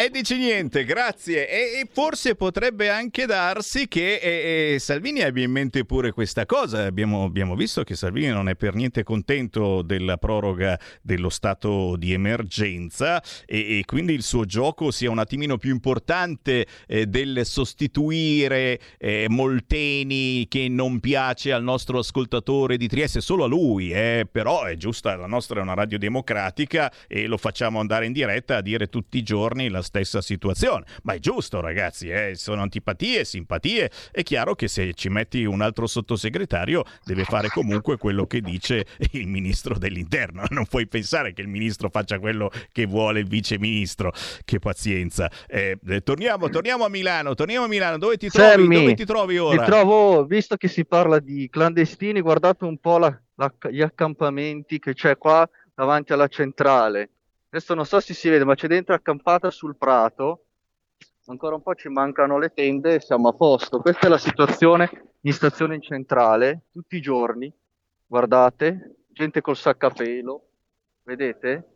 E dici niente, grazie. E, e forse potrebbe anche darsi che eh, eh, Salvini abbia in mente pure questa cosa. Abbiamo, abbiamo visto che Salvini non è per niente contento della proroga dello stato di emergenza e, e quindi il suo gioco sia un attimino più importante eh, del sostituire eh, Molteni che non piace al nostro ascoltatore di Trieste, solo a lui, eh, però è giusta, la nostra è una radio democratica e lo facciamo andare in diretta a dire tutti i giorni la stessa situazione. Ma è giusto, ragazzi, eh, sono antipatie, simpatie. È chiaro che se ci metti un altro sottosegretario deve fare comunque quello che dice il ministro dell'interno. Non puoi pensare che il ministro faccia quello che vuole il vice ministro. Che pazienza. Eh, eh, torniamo, torniamo a Milano, torniamo a Milano. Dove ti trovi? Sammy, Dove ti trovi ora? Mi trovo, visto che si parla di clandestini, guardate un po' la- la- gli accampamenti che c'è qua davanti alla centrale. Adesso non so se si vede, ma c'è dentro accampata sul prato. Ancora un po' ci mancano le tende e siamo a posto. Questa è la situazione in stazione centrale, tutti i giorni. Guardate, gente col sacco a pelo. Vedete?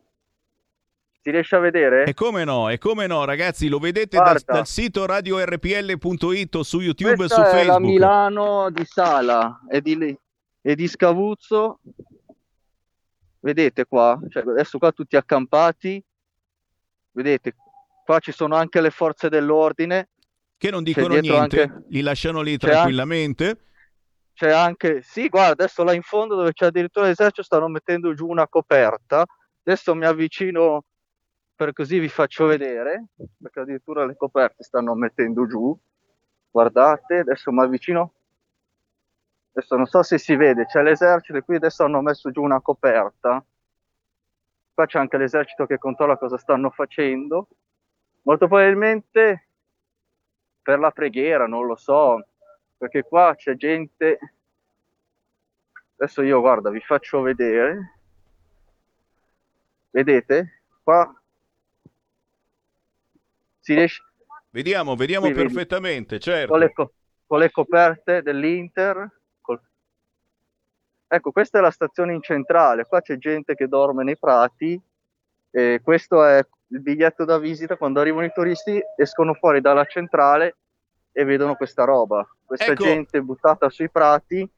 Si riesce a vedere? E come no, e come no, ragazzi, lo vedete dal, dal sito radiorpl.it su YouTube e Questa su è la Facebook. Milano di Sala e di, e di Scavuzzo. Vedete qua, cioè, adesso qua tutti accampati. Vedete, qua ci sono anche le forze dell'ordine. Che non dicono niente, anche- li lasciano lì c'è anche- tranquillamente. C'è anche, sì, guarda, adesso là in fondo dove c'è addirittura l'esercito stanno mettendo giù una coperta. Adesso mi avvicino per così vi faccio vedere, perché addirittura le coperte stanno mettendo giù. Guardate, adesso mi avvicino. Adesso non so se si vede, c'è l'esercito e qui adesso hanno messo giù una coperta. Qua c'è anche l'esercito che controlla cosa stanno facendo. Molto probabilmente per la preghiera, non lo so, perché qua c'è gente. Adesso io guarda, vi faccio vedere. Vedete? Qua si riesce Vediamo, vediamo Qui vedi. perfettamente, certo. con le, co- con le coperte dell'Inter. Ecco, questa è la stazione in centrale, qua c'è gente che dorme nei prati e questo è il biglietto da visita, quando arrivano i turisti escono fuori dalla centrale e vedono questa roba, questa Ecco. gente buttata sui prati.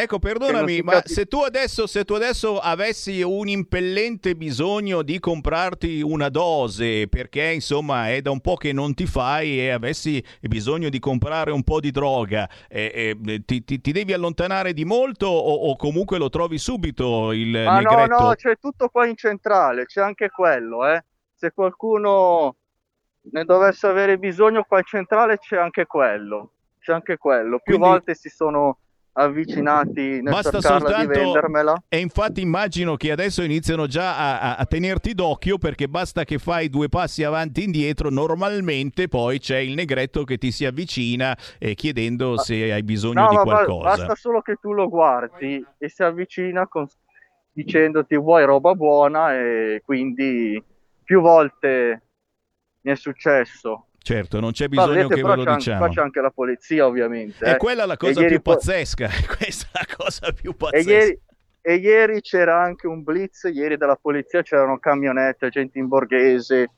Ecco, perdonami, ma se tu, adesso, se tu adesso avessi un impellente bisogno di comprarti una dose, perché insomma è da un po' che non ti fai e avessi bisogno di comprare un po' di droga, eh, eh, ti, ti- ti devi allontanare di molto o, o comunque lo trovi subito il Ma no, negretto? no, c'è tutto qua in centrale, c'è anche quello, eh. Se qualcuno ne dovesse avere bisogno, qua in centrale c'è anche quello, c'è anche quello. Più Quindi- volte si sono avvicinati nel Basta cercarla di soltanto vendermela. e infatti immagino che adesso iniziano già a, a- tenerti d'occhio perché basta che fai due passi avanti e indietro normalmente poi c'è il negretto che ti si avvicina eh, chiedendo se hai bisogno No, di ma qualcosa basta solo che tu lo guardi e si avvicina con- dicendoti vuoi roba buona e quindi più volte mi è successo. Certo non c'è bisogno vedete, che ve lo c'è anche- diciamo qua c'è anche la polizia ovviamente. è eh. quella la E cosa più poi- pazzesca questa è la cosa più E pazzesca ieri, e ieri c'era anche un blitz, ieri dalla polizia c'erano camionette, gente in borghese,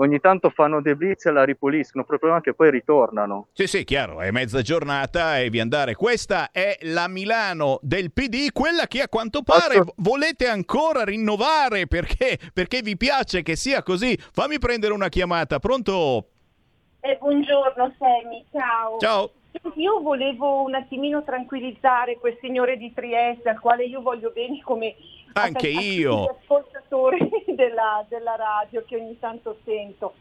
ogni tanto fanno dei blitz e la ripuliscono, il problema è che poi ritornano. Sì, sì, chiaro, è mezza giornata e vi andare. Questa è la Milano del PD, quella che a quanto pare volete ancora rinnovare perché, perché vi piace che sia così. Fammi prendere una chiamata, pronto? Eh, buongiorno Sammy, ciao. Ciao. Io volevo un attimino tranquillizzare quel signore di Trieste al quale io voglio bene come Anche io. ascoltatore della, della radio che ogni tanto sento.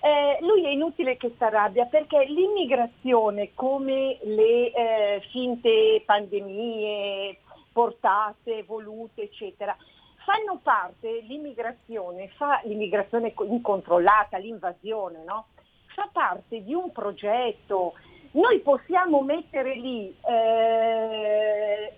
Eh, lui è inutile che si arrabbia perché l'immigrazione come le eh, finte pandemie portate, volute, eccetera, fanno parte, l'immigrazione, fa l'immigrazione incontrollata, l'invasione, no? Fa parte di un progetto. Noi possiamo mettere lì eh,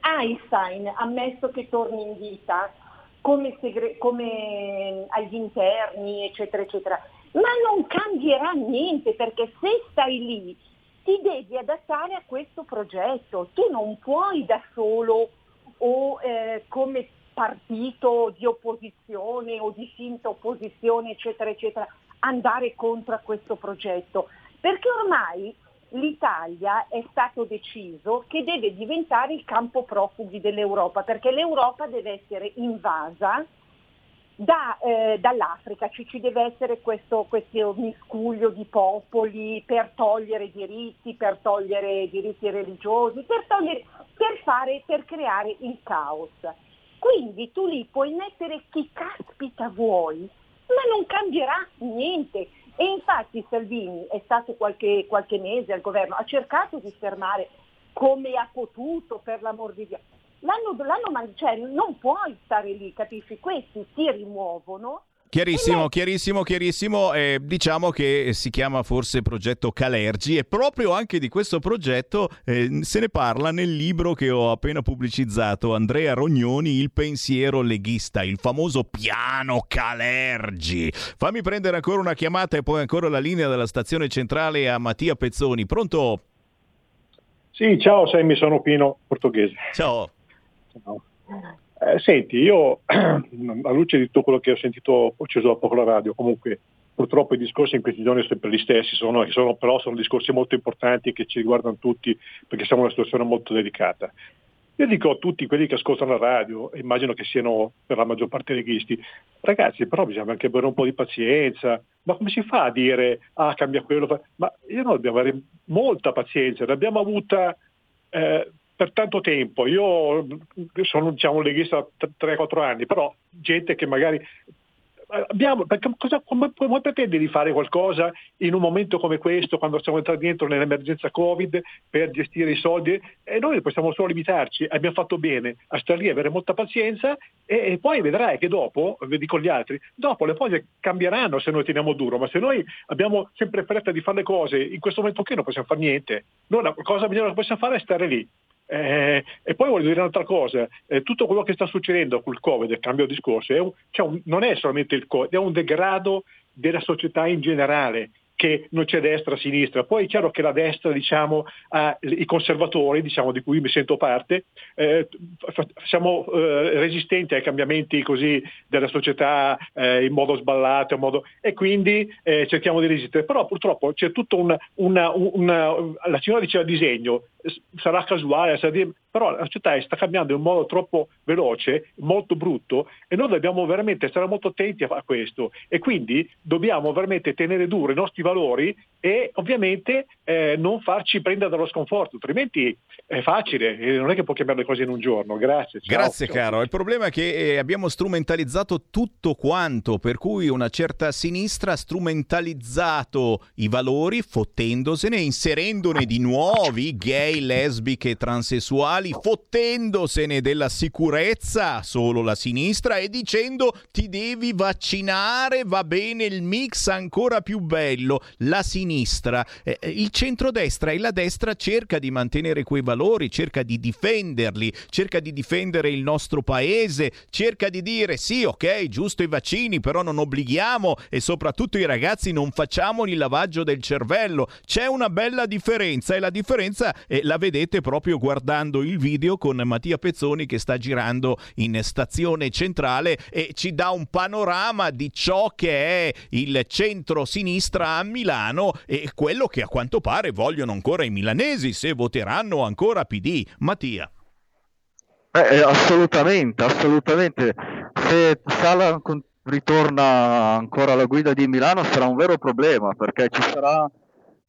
Einstein, ammesso che torni in vita, come, segre- come agli interni, eccetera, eccetera, ma non cambierà niente perché se stai lì ti devi adattare a questo progetto. Tu non puoi da solo o eh, come partito di opposizione o di finta opposizione, eccetera, eccetera, andare contro a questo progetto. Perché ormai l'Italia è stato deciso che deve diventare il campo profughi dell'Europa, perché l'Europa deve essere invasa da, eh, dall'Africa, ci, ci deve essere questo, questo miscuglio di popoli per togliere diritti, per togliere diritti religiosi, per, togliere, per, fare, per creare il caos. Quindi tu lì puoi mettere chi caspita vuoi, ma non cambierà niente. E infatti Salvini è stato qualche, qualche mese al governo, ha cercato di fermare come ha potuto, per l'amor di Dio. L'hanno, l'hanno cioè, non puoi stare lì, capisci? Questi si rimuovono. Chiarissimo, chiarissimo, chiarissimo. Eh, diciamo che si chiama forse progetto Calergi e proprio anche di questo progetto eh, se ne parla nel libro che ho appena pubblicizzato, Andrea Rognoni, Il pensiero leghista, il famoso piano Calergi. Fammi prendere ancora una chiamata e poi ancora la linea della stazione centrale a Mattia Pezzoni. Pronto? Sì, ciao Sammy, sono Pino Portoghese. Ciao. Ciao. Eh, senti, io alla luce di tutto quello che ho sentito, ho acceso da poco la radio, comunque purtroppo i discorsi in questi giorni sono sempre gli stessi, sono, sono- però sono discorsi molto importanti che ci riguardano tutti perché siamo in una situazione molto delicata. Io dico a tutti quelli che ascoltano la radio, immagino che siano per la maggior parte leghisti, ragazzi però bisogna anche avere un po' di pazienza, ma come si fa a dire ah cambia quello? fa-" Ma io no, dobbiamo avere molta pazienza, l'abbiamo avuta eh, per tanto tempo, io sono diciamo, un leghista da 3-4 anni, però gente che magari eh, abbiamo, cosa, come, come pretende di fare qualcosa in un momento come questo, quando stiamo entrando dentro nell'emergenza Covid per gestire i soldi? E noi possiamo solo limitarci, abbiamo fatto bene a stare lì, avere molta pazienza e, e poi vedrai che dopo, vedi con gli altri, dopo le cose cambieranno se noi teniamo duro, ma se noi abbiamo sempre fretta di fare le cose, in questo momento qui non possiamo fare niente. Noi la cosa migliore che possiamo fare è stare lì. Eh, e poi voglio dire un'altra cosa, eh, tutto quello che sta succedendo col Covid, cambio discorso, è un- cioè un- non è solamente il Covid, è un degrado della società in generale. che non c'è destra sinistra. Poi è chiaro che la destra, diciamo, ha i conservatori, diciamo, di cui mi sento parte, eh, fa- siamo eh, resistenti ai cambiamenti così della società eh, in modo sballato in modo... e quindi eh, cerchiamo di resistere. Però purtroppo c'è tutto un, una, una, la signora diceva disegno, sarà casuale, sarà di- però la società sta cambiando in un modo troppo veloce, molto brutto e noi dobbiamo veramente stare molto attenti a questo e quindi dobbiamo veramente tenere duro i nostri valori e ovviamente eh, non farci prendere dallo sconforto, altrimenti è facile, non è che può cambiare le cose in un giorno. Grazie. ciao. Grazie caro, il problema è che eh, abbiamo strumentalizzato tutto quanto, per cui una certa sinistra ha strumentalizzato i valori fottendosene, inserendone di nuovi, gay, lesbiche, transessuali, fottendosene della sicurezza, solo la sinistra, e dicendo ti devi vaccinare, va bene il mix ancora più bello, la sinistra. Eh, eh, il centrodestra e la destra cerca di mantenere quei valori, cerca di difenderli, cerca di difendere il nostro paese, cerca di dire sì, ok, giusto i vaccini, però non obblighiamo e soprattutto i ragazzi non facciamo il lavaggio del cervello. C'è una bella differenza e la differenza eh, la vedete proprio guardando il video con Mattia Pezzoni che sta girando in stazione centrale e ci dà un panorama di ciò che è il centro-sinistra a Milano e quello che a quanto pare vogliono ancora i milanesi se voteranno ancora PD. Mattia. Eh, eh, assolutamente, assolutamente. Se Sala ritorna ancora alla guida di Milano sarà un vero problema perché ci sarà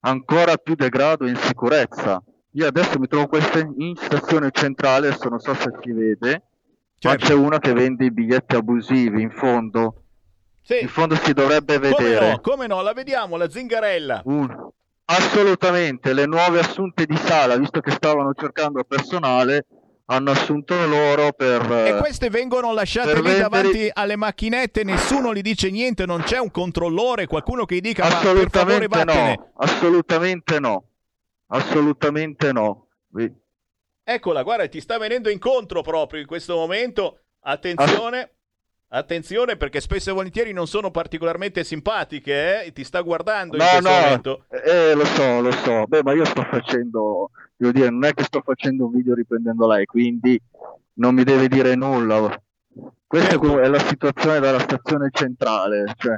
ancora più degrado e insicurezza. Io adesso mi trovo questa in stazione centrale, adesso non so se si vede, ma c'è una che vende i biglietti abusivi in fondo. In fondo si dovrebbe Come vedere. no, come no, la vediamo, la zingarella. Un- Assolutamente, le nuove assunte di sala, visto che stavano cercando personale, hanno assunto loro per... E queste vengono lasciate lì vendere- davanti alle macchinette, nessuno gli dice niente, non c'è un controllore, qualcuno che gli dica ma per favore Assolutamente vattene. no, assolutamente no, assolutamente no. Eccola, guarda, ti sta venendo incontro proprio in questo momento. Attenzione. Attenzione perché spesso e volentieri non sono particolarmente simpatiche, eh? ti sta guardando in No, questo no, momento. eh, lo so, lo so. Beh, ma io sto facendo, devo dire, non è che sto facendo un video riprendendo lei, quindi non mi deve dire nulla. Questa Certo. è la situazione della stazione centrale, cioè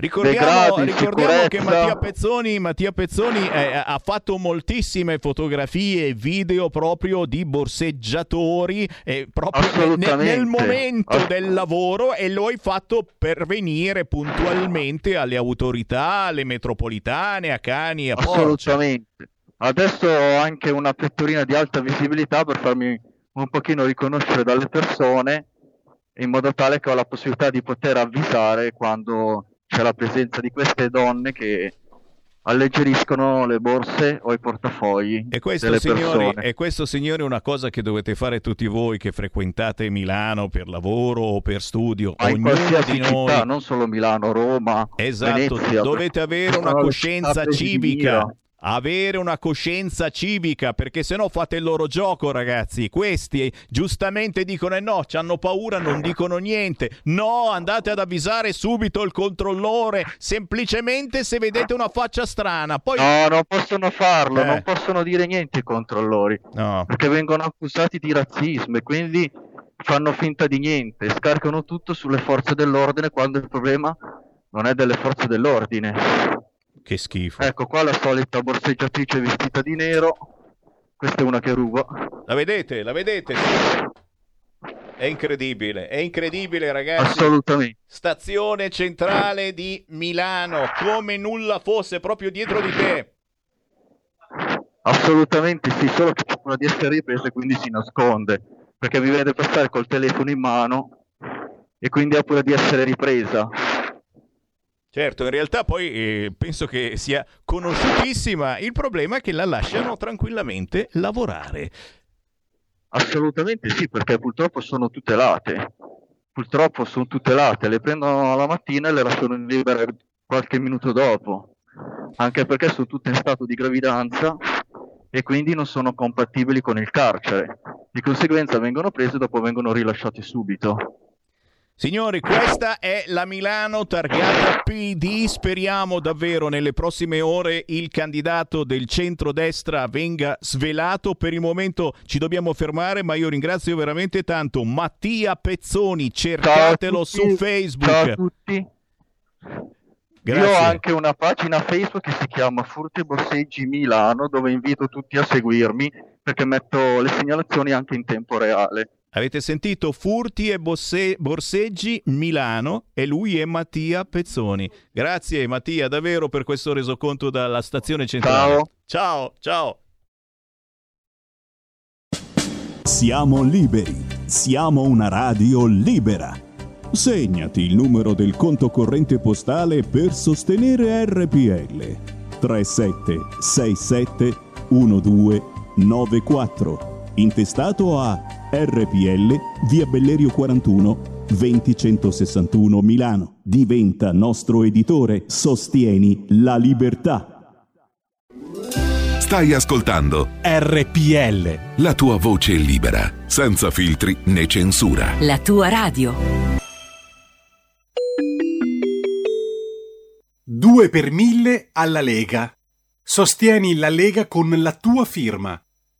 Ricordiamo, ricordiamo che. Mattia Pezzoni, Mattia Pezzoni eh, ha fatto moltissime fotografie e video proprio di borseggiatori eh, proprio nel- nel, momento Ass- del lavoro e lo hai fatto pervenire puntualmente alle autorità, alle metropolitane, a Cani e a. Assolutamente. Adesso ho anche una pettorina di alta visibilità per farmi un pochino riconoscere dalle persone in modo tale che ho la possibilità di poter avvisare quando c'è la presenza di queste donne che alleggeriscono le borse o i portafogli E questo, signori, e questo, signori, è una cosa che dovete fare tutti voi che frequentate Milano per lavoro o per studio. Ma in Ognuno di noi città, non solo Milano, Roma, Esatto, Venezia, dovete avere una coscienza civica. mira. Avere una coscienza civica, perché se no fate il loro gioco, ragazzi. Questi giustamente dicono: eh no, hanno paura, non dicono niente. No, andate ad avvisare subito il controllore. Semplicemente se vedete una faccia strana. Poi No, non possono farlo, Eh. non possono dire niente i controllori, No. perché vengono accusati di razzismo e quindi fanno finta di niente, scaricano tutto sulle forze dell'ordine quando il problema non è delle forze dell'ordine. Che schifo. Ecco qua la solita borseggiatrice vestita di nero, questa è una che ruba. La vedete? La vedete? È incredibile, è incredibile, ragazzi. Assolutamente. Stazione centrale di Milano, come nulla fosse, proprio dietro di te. Assolutamente sì, solo che c'è paura di essere ripreso e quindi si nasconde, perché mi vede passare col telefono in mano e quindi ha paura di essere ripresa. Certo, in realtà poi eh, penso che sia conosciutissima. Il problema è che la lasciano tranquillamente lavorare. Assolutamente sì, perché purtroppo sono tutelate. Purtroppo sono tutelate, le prendono la mattina e le lasciano in libera qualche minuto dopo. Anche perché sono tutte in stato di gravidanza e quindi non sono compatibili con il carcere. Di conseguenza vengono prese e dopo vengono rilasciate subito. Signori, questa è la Milano targata PD. Speriamo davvero nelle prossime ore il candidato del centrodestra venga svelato. Per il momento ci dobbiamo fermare, ma io ringrazio veramente tanto Mattia Pezzoni. Cercatelo su Facebook. Ciao a tutti. Grazie. Io ho anche una pagina Facebook che si chiama Furti Borseggi Milano dove invito tutti a seguirmi perché metto le segnalazioni anche in tempo reale. Avete sentito Furti e Bosse- Borseggi Milano e lui è Mattia Pezzoni. Grazie Mattia davvero per questo resoconto dalla stazione centrale. Ciao, ciao. Siamo liberi, siamo una radio libera. Segnati il numero del conto corrente postale per sostenere RPL 3767 1294 intestato a RPL via Bellerio 41 20161 Milano. Diventa nostro editore, sostieni la libertà. Stai ascoltando RPL. la tua voce libera, senza filtri né censura. La tua radio. 2 per 1000 alla Lega. Sostieni la Lega con la tua firma.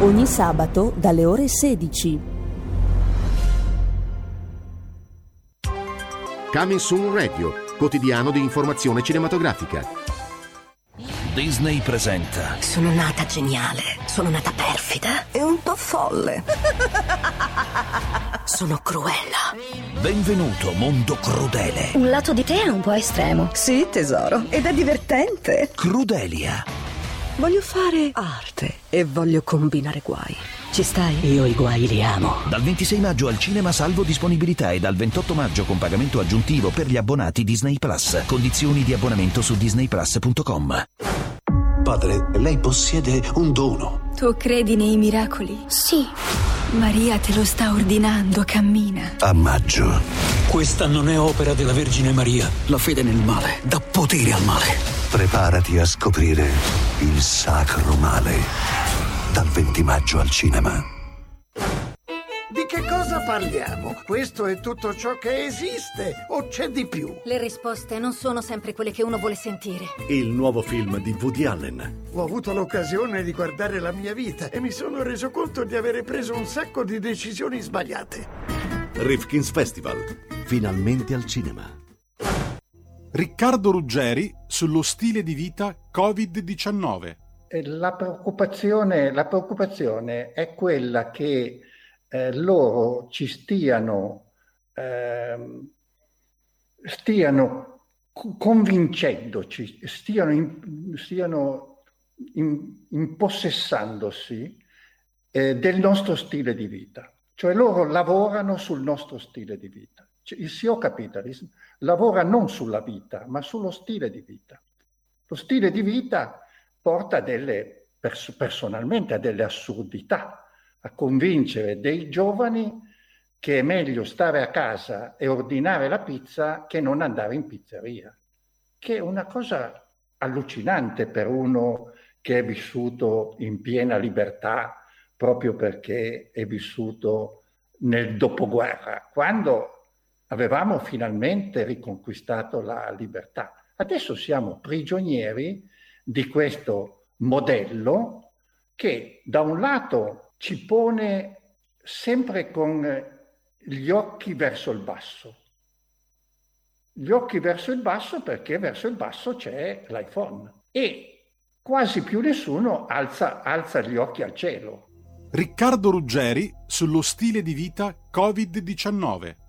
Ogni sabato dalle ore 16. Coming Soon Radio, quotidiano di informazione cinematografica. Disney presenta Sono nata geniale, sono nata perfida e un po' folle. sono cruella. Benvenuto mondo crudele. Un lato di te è un po' estremo. Sì, tesoro, ed è divertente. Crudelia. Voglio fare arte e voglio combinare guai. Ci stai? Io i guai li amo. Dal 26 maggio al cinema salvo disponibilità e dal 28 maggio con pagamento aggiuntivo per gli abbonati Disney Plus. Condizioni di abbonamento su disneyplus.com. Padre, lei possiede un dono. Tu credi nei miracoli? Sì. Maria te lo sta ordinando, cammina. A maggio. Questa non è opera della Vergine Maria. La fede nel male dà potere al male. Preparati a scoprire il sacro male. Dal 20 maggio al cinema. Di che cosa parliamo? Questo è tutto ciò che esiste o c'è di più? Le risposte non sono sempre quelle che uno vuole sentire. Il nuovo film di Woody Allen. Ho avuto l'occasione di guardare la mia vita e mi sono reso conto di avere preso un sacco di decisioni sbagliate. Rifkin's Festival. Finalmente al cinema. Riccardo Ruggeri sullo stile di vita Covid-19. Eh, La preoccupazione, la preoccupazione è quella che eh, loro ci stiano, ehm, stiano co- convincendoci, stiano, in- stiano in- impossessandosi eh, del nostro stile di vita. Cioè loro lavorano sul nostro stile di vita. Cioè, il CEO Capitalism lavora non sulla vita, ma sullo stile di vita. Lo stile di vita porta delle, pers- personalmente a delle assurdità, a convincere dei giovani che è meglio stare a casa e ordinare la pizza che non andare in pizzeria, che è una cosa allucinante per uno che è vissuto in piena libertà proprio perché è vissuto nel dopoguerra, quando avevamo finalmente riconquistato la libertà. Adesso siamo prigionieri di questo modello che da un lato ci pone sempre con gli occhi verso il basso. Gli occhi verso il basso perché verso il basso c'è l'iPhone e quasi più nessuno alza, alza gli occhi al cielo. Riccardo Ruggeri sullo stile di vita Covid-19.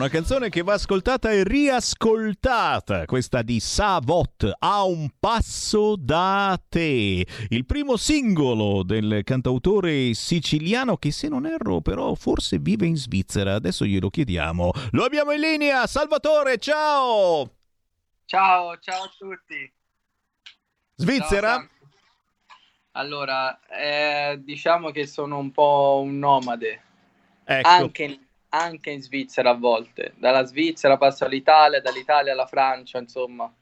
Una canzone che va ascoltata e riascoltata, questa di Savot, A un passo da te, il primo singolo del cantautore siciliano che se non erro però forse vive in Svizzera, adesso glielo chiediamo. Lo abbiamo in linea, Salvatore, ciao! Ciao, ciao a tutti. Svizzera? Ciao, allora, eh, diciamo che sono un po' un nomade. Ecco. Anche, anche in Svizzera a volte. Dalla Svizzera passo all'Italia, dall'Italia alla Francia, insomma.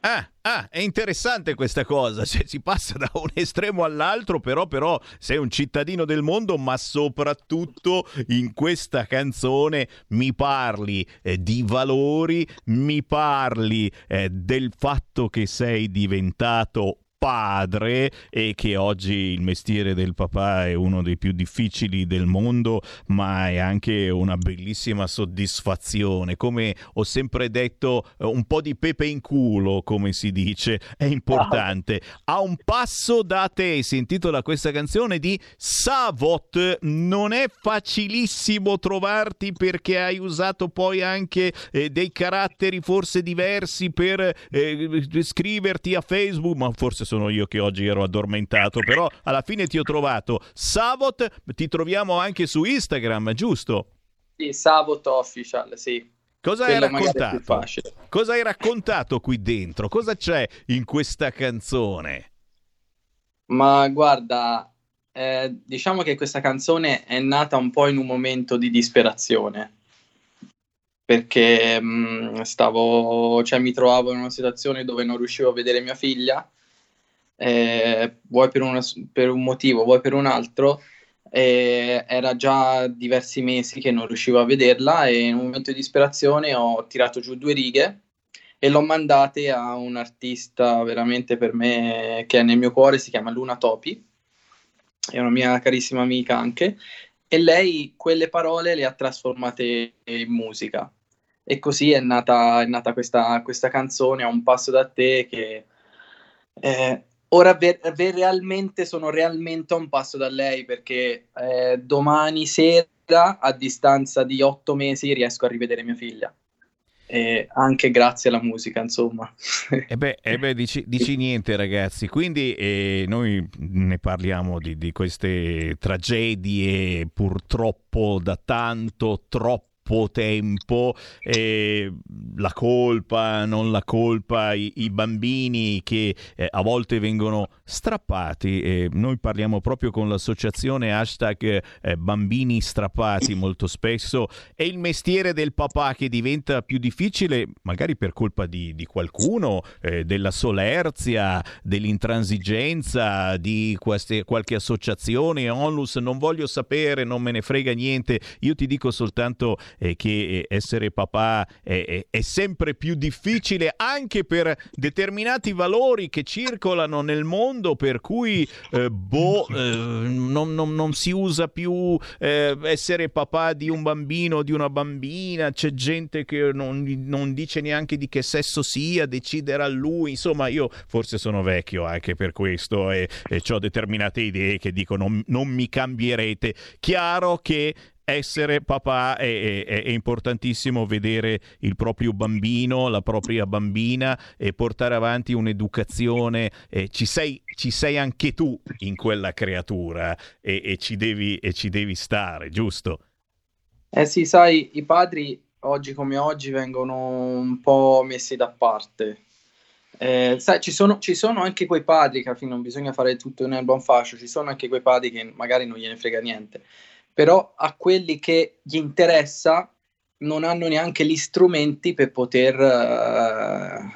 Ah, ah, è interessante questa cosa, cioè, si passa da un estremo all'altro, però, però sei un cittadino del mondo, ma soprattutto in questa canzone mi parli eh, di valori, mi parli eh, del fatto che sei diventato padre e che oggi il mestiere del papà è uno dei più difficili del mondo, ma è anche una bellissima soddisfazione. Come ho sempre detto, eh, un po' di pepe in culo, come si dice, è importante. A un passo da te si intitola questa canzone di Savot. Non è facilissimo trovarti perché hai usato poi anche eh, dei caratteri forse diversi per eh, scriverti a Facebook, ma forse sono io che oggi ero addormentato, però alla fine ti ho trovato. Savot, ti troviamo anche su Instagram, giusto? Sì, Savot Official, sì. Cosa hai raccontato? Cosa hai raccontato qui dentro? Cosa c'è in questa canzone? Ma guarda, eh, diciamo che questa canzone è nata un po' in un momento di disperazione, perché mh, stavo, cioè mi trovavo in una situazione dove non riuscivo a vedere mia figlia, eh, vuoi per, una- per un motivo, vuoi per un altro, e era già diversi mesi che non riuscivo a vederla e in un momento di disperazione ho tirato giù due righe e l'ho mandate a un artista veramente per me che è nel mio cuore, si chiama Luna Topi, è una mia carissima amica anche, e lei quelle parole le ha trasformate in musica. E così è nata, è nata questa, questa canzone, A un passo da te, che eh, ora ver- ver- realmente sono realmente a un passo da lei, perché eh, domani sera, a distanza di otto mesi, riesco a rivedere mia figlia. E anche grazie alla musica, insomma. E beh, eh beh, dici, dici niente ragazzi, quindi eh, noi ne parliamo di, di queste tragedie purtroppo da tanto, troppo tempo, eh, la colpa, non la colpa, i, i bambini che eh, a volte vengono strappati. eh, noi parliamo proprio con l'associazione hashtag eh, bambini strappati molto spesso. È il mestiere del papà che diventa più difficile, magari per colpa di, di qualcuno, eh, della solerzia, dell'intransigenza, di queste- qualche associazione, onlus, non voglio sapere, non me ne frega niente. Io ti dico soltanto eh, che eh, essere papà è- è sempre più difficile anche per determinati valori che circolano nel mondo, per cui eh, boh, eh, non, non- non si usa più eh, essere papà di un bambino o di una bambina, c'è gente che non, non dice neanche di che sesso sia, deciderà lui, insomma io forse sono vecchio anche per questo e, ho determinate idee che dico non mi cambierete. Chiaro che essere papà è, è- è importantissimo vedere il proprio bambino, la propria bambina e portare avanti un'educazione. eh, ci, sei, ci sei anche tu in quella creatura e, e ci devi, e ci devi stare, giusto? Eh sì, sai, i padri oggi come oggi vengono un po' messi da parte. Eh, sai, ci sono, ci sono anche quei padri che alla fine non bisogna fare tutto nel buon fascio, ci sono anche quei padri che magari non gliene frega niente, però a quelli che gli interessa non hanno neanche gli strumenti per poter, eh,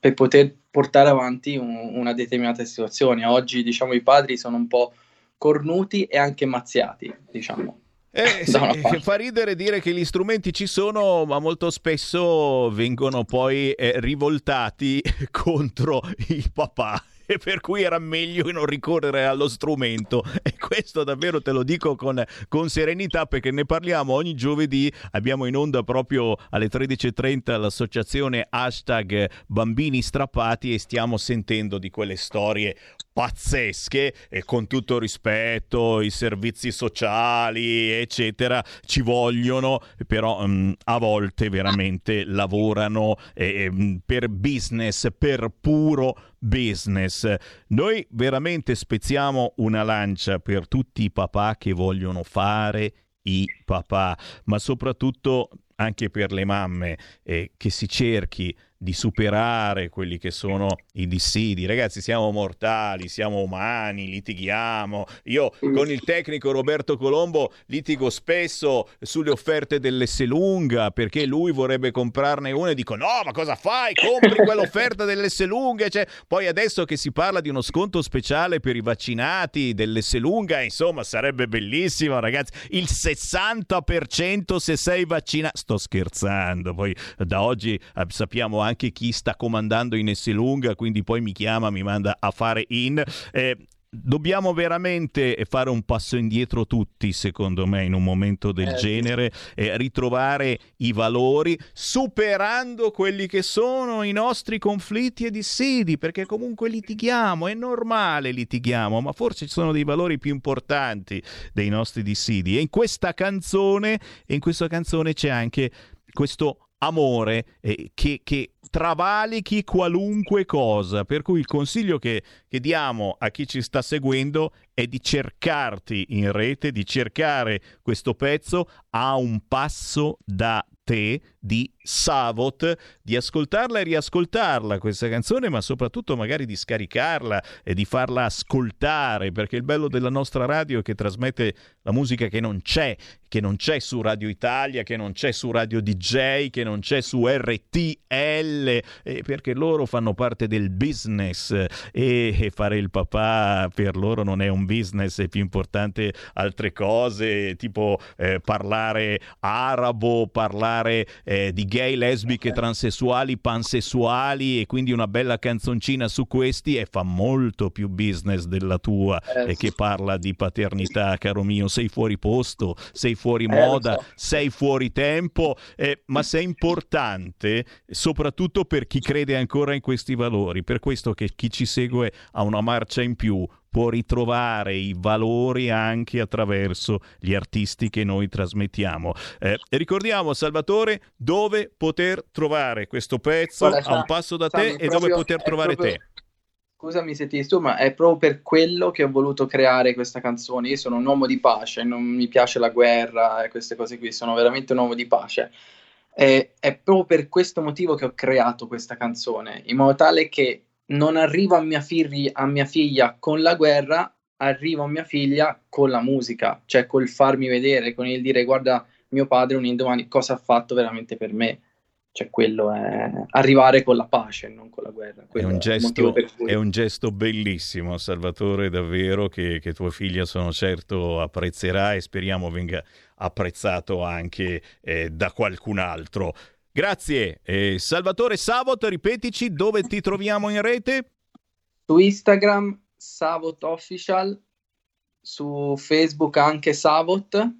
per poter portare avanti un- una determinata situazione. Oggi, diciamo, i padri sono un po' cornuti e anche mazziati, diciamo. Eh, sì, fa ridere dire che gli strumenti ci sono, ma molto spesso vengono poi eh, rivoltati contro il papà. E per cui era meglio non ricorrere allo strumento. E questo davvero te lo dico con, con serenità perché ne parliamo ogni giovedì. Abbiamo in onda proprio alle 13.30 l'associazione hashtag bambini strappati e stiamo sentendo di quelle storie pazzesche e con tutto rispetto i servizi sociali eccetera ci vogliono però mm, a volte veramente lavorano eh, mm, per business per puro business. Noi veramente spezziamo una lancia per tutti i papà che vogliono fare i papà ma soprattutto anche per le mamme eh, che si cerchi di superare quelli che sono i dissidi. Ragazzi, siamo mortali, siamo umani, litighiamo. Io con il tecnico Roberto Colombo litigo spesso sulle offerte dell'Esselunga perché lui vorrebbe comprarne una e dico no, ma cosa fai? Compri quell'offerta dell'Esselunga. Cioè, poi adesso che si parla di uno sconto speciale per i vaccinati dell'Esselunga, insomma, sarebbe bellissimo, ragazzi. Il 60% se sei vaccinato. Sto scherzando, poi da oggi eh, sappiamo anche chi sta comandando in Esselunga, quindi poi mi chiama, mi manda a fare in. Eh, Dobbiamo veramente fare un passo indietro tutti, secondo me, in un momento del Eh, genere, e ritrovare i valori, superando quelli che sono i nostri conflitti e dissidi, perché comunque litighiamo, è normale litighiamo, ma forse ci sono dei valori più importanti dei nostri dissidi. E in questa canzone, in questa canzone c'è anche questo amore eh, che, che travalichi qualunque cosa. Per cui il consiglio che, che diamo a chi ci sta seguendo è di cercarti in rete, di cercare questo pezzo a un passo da te di Savot, di ascoltarla e riascoltarla questa canzone, ma soprattutto magari di scaricarla e di farla ascoltare, perché il bello della nostra radio è che trasmette la musica che non c'è, che non c'è su Radio Italia, che non c'è su Radio DJ, che non c'è su RTL, eh, perché loro fanno parte del business eh, e, fare il papà per loro non è un business, è più importante altre cose, tipo eh, parlare arabo, parlare eh, di gay, lesbiche, transessuali, pansessuali e quindi una bella canzoncina su questi e fa molto più business della tua Eh, che parla di paternità, caro mio, sei fuori posto, sei fuori moda, so. sei fuori tempo, ma sei importante soprattutto per chi crede ancora in questi valori. Per questo che chi ci segue ha una marcia in più, può ritrovare i valori anche attraverso gli artisti che noi trasmettiamo. Eh, ricordiamo, Salvatore, dove poter trovare questo pezzo Guarda, a un passo da Sami, te e proprio- dove poter trovare proprio- te. Scusami se ti disturbo, ma è proprio per quello che ho voluto creare questa canzone. Io sono un uomo di pace, non mi piace la guerra e queste cose qui, sono veramente un uomo di pace. E è proprio per questo motivo che ho creato questa canzone, in modo tale che non arrivo a mia, figli- a mia figlia con la guerra, arrivo a mia figlia con la musica, cioè col farmi vedere, con il dire guarda mio padre un indomani cosa ha fatto veramente per me. Cioè quello è arrivare con la pace, non con la guerra. È un, gesto, è un gesto bellissimo, Salvatore, davvero, che, che tua figlia sono certo apprezzerà e speriamo venga apprezzato anche eh, da qualcun altro. Grazie. Eh, Salvatore Savot, ripetici dove ti troviamo in rete? Su Instagram Savot Official, su Facebook anche Savot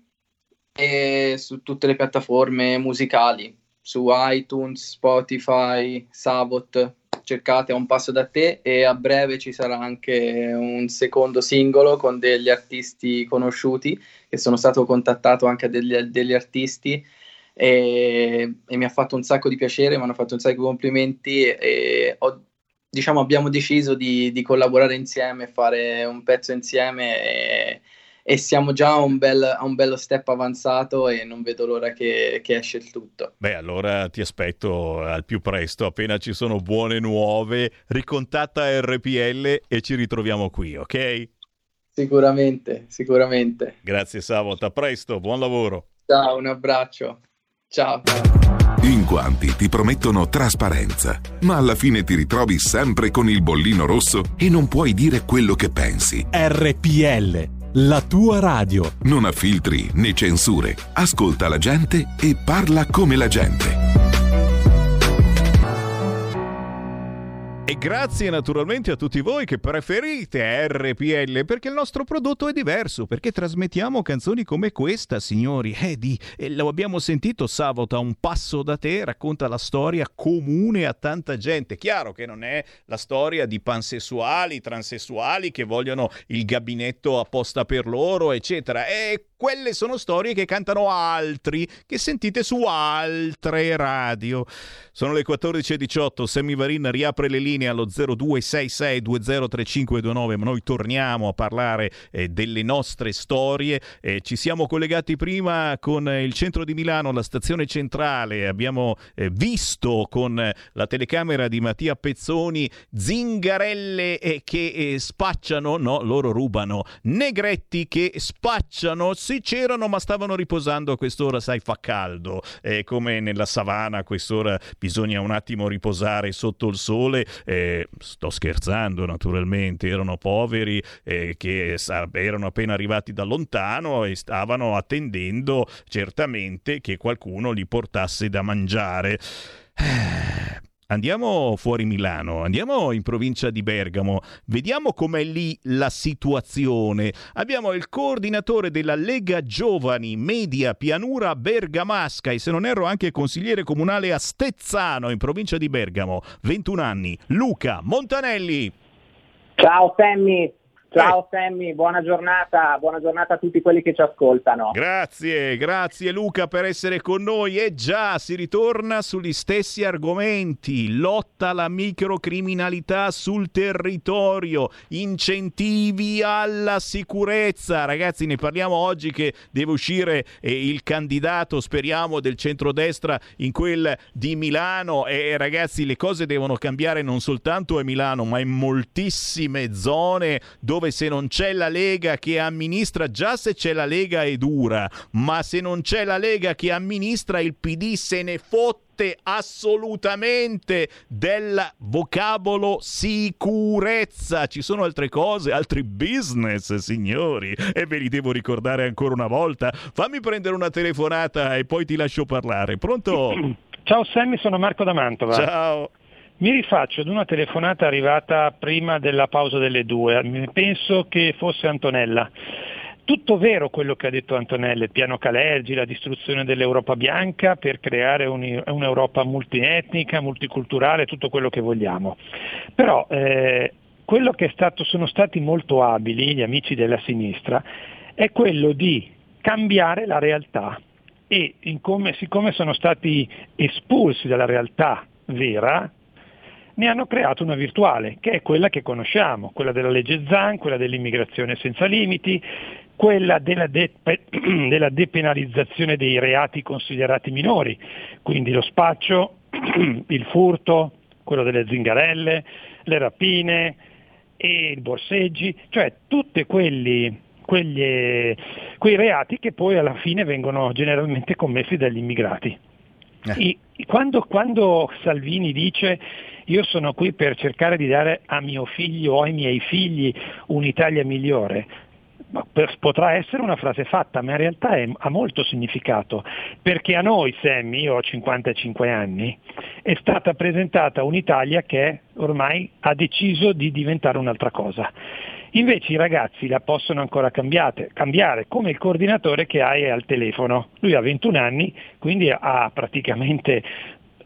e su tutte le piattaforme musicali, su iTunes, Spotify, Savot. Cercate a un passo da te e a breve ci sarà anche un secondo singolo con degli artisti conosciuti che sono stato contattato anche degli, degli artisti e, e mi ha fatto un sacco di piacere, mi hanno fatto un sacco di complimenti e ho- diciamo abbiamo deciso di, di collaborare insieme, fare un pezzo insieme e, e siamo già a un, bel, a un bello step avanzato e non vedo l'ora che, che esce il tutto. Beh, allora ti aspetto al più presto, appena ci sono buone nuove, ricontatta RPL e ci ritroviamo qui, ok? Sicuramente, sicuramente. Grazie Savot, a presto, buon lavoro. Ciao, un abbraccio. Ciao. In quanti ti promettono trasparenza, ma alla fine ti ritrovi sempre con il bollino rosso e non puoi dire quello che pensi. RPL, la tua radio. Non ha filtri né censure. Ascolta la gente e parla come la gente. E grazie naturalmente a tutti voi che preferite RPL perché il nostro prodotto è diverso, perché trasmettiamo canzoni come questa, signori. Eh, di, eh, lo abbiamo sentito sabato un passo da te, racconta la storia comune a tanta gente. Chiaro che non è la storia di pansessuali, transessuali che vogliono il gabinetto apposta per loro, eccetera. È quelle sono storie che cantano altri, che sentite su altre radio. Sono le 14.18, Sammy Varin riapre le linee allo 0266203529, ma noi torniamo a parlare eh, delle nostre storie. Eh, ci siamo collegati prima con il centro di Milano, la stazione centrale, abbiamo eh, visto con la telecamera di Mattia Pezzoni zingarelle eh, che eh, spacciano, no, loro rubano, negretti che spacciano, sì c'erano ma stavano riposando a quest'ora, sai fa caldo, eh, come nella savana a quest'ora bisogna un attimo riposare sotto il sole, eh, sto scherzando naturalmente, erano poveri eh, che erano appena arrivati da lontano e stavano attendendo certamente che qualcuno li portasse da mangiare. Andiamo fuori Milano, andiamo in provincia di Bergamo, vediamo com'è lì la situazione. Abbiamo il coordinatore della Lega Giovani Media Pianura Bergamasca e se non erro anche consigliere comunale a Stezzano in provincia di Bergamo, 21 anni, Luca Montanelli. Ciao Sammy, ciao Sammy, buona giornata, buona giornata a tutti quelli che ci ascoltano. Grazie, grazie Luca per essere con noi. E già si ritorna sugli stessi argomenti: lotta alla microcriminalità sul territorio, incentivi alla sicurezza. Ragazzi, ne parliamo oggi che deve uscire eh, il candidato, speriamo, del centrodestra in quel di Milano. E ragazzi, le cose devono cambiare non soltanto a Milano, ma in moltissime zone dove se non c'è la Lega che amministra, già se c'è la Lega è dura, ma se non c'è la Lega che amministra, il PD se ne fotte assolutamente del vocabolo sicurezza. Ci sono altre cose, altri business, signori, e ve li devo ricordare ancora una volta. Fammi prendere una telefonata e poi ti lascio parlare. Pronto? Ciao Sammy, sono Marco da Mantova. Ciao. Mi rifaccio ad una telefonata arrivata prima della pausa delle due. Penso che fosse Antonella. Tutto vero quello che ha detto Antonella, il piano Calergi, la distruzione dell'Europa bianca per creare un- un'Europa multietnica, multiculturale, tutto quello che vogliamo. Però eh, quello che è stato, sono stati molto abili gli amici della sinistra è quello di cambiare la realtà e come- siccome sono stati espulsi dalla realtà vera, ne hanno creato una virtuale, che è quella che conosciamo, quella della legge Zan, quella dell'immigrazione senza limiti, quella della, de- della depenalizzazione dei reati considerati minori, quindi lo spaccio, il furto, quello delle zingarelle, le rapine e i borseggi, cioè tutti quelli quegli, quei reati che poi alla fine vengono generalmente commessi dagli immigrati. I- quando, quando Salvini dice io sono qui per cercare di dare a mio figlio o ai miei figli un'Italia migliore, potrà essere una frase fatta, ma in realtà è- ha molto significato, perché a noi, Sammy, io ho 55 anni, è stata presentata un'Italia che ormai ha deciso di diventare un'altra cosa. Invece i ragazzi la possono ancora cambiare, come il coordinatore che hai al telefono. Lui ha 21 anni, quindi ha praticamente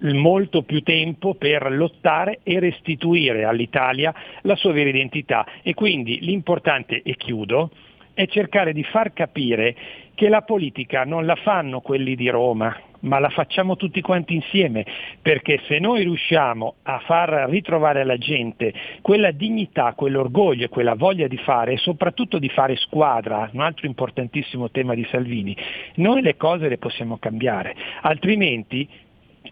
molto più tempo per lottare e restituire all'Italia la sua vera identità. E quindi l'importante, e chiudo, è cercare di far capire che la politica non la fanno quelli di Roma, ma la facciamo tutti quanti insieme, perché se noi riusciamo a far ritrovare alla gente quella dignità, quell'orgoglio e quella voglia di fare e soprattutto di fare squadra, un altro importantissimo tema di Salvini, noi le cose le possiamo cambiare, altrimenti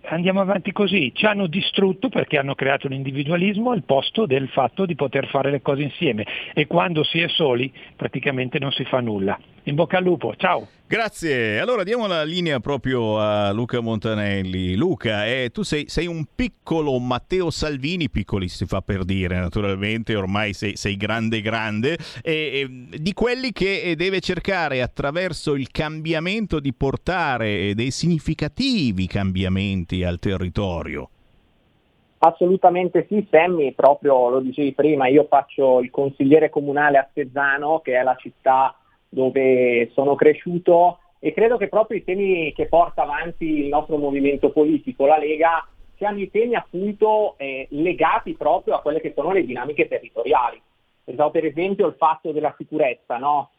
andiamo avanti così, ci hanno distrutto perché hanno creato l'individualismo al posto del fatto di poter fare le cose insieme. E quando si è soli praticamente non si fa nulla. In bocca al lupo, ciao! Grazie. Allora diamo la linea proprio a Luca Montanelli. Luca, eh, tu sei, sei un piccolo Matteo Salvini, piccoli si fa per dire naturalmente, ormai sei, sei grande grande, e, e di quelli che eh, deve cercare attraverso il cambiamento di portare eh, dei significativi cambiamenti al territorio. Assolutamente sì, Sammy, proprio lo dicevi prima, io faccio il consigliere comunale a Stezzano, che è la città dove sono cresciuto e credo che proprio i temi che porta avanti il nostro movimento politico, la Lega, siano i temi appunto eh, legati proprio a quelle che sono le dinamiche territoriali. Pensavo per esempio al fatto della sicurezza, no?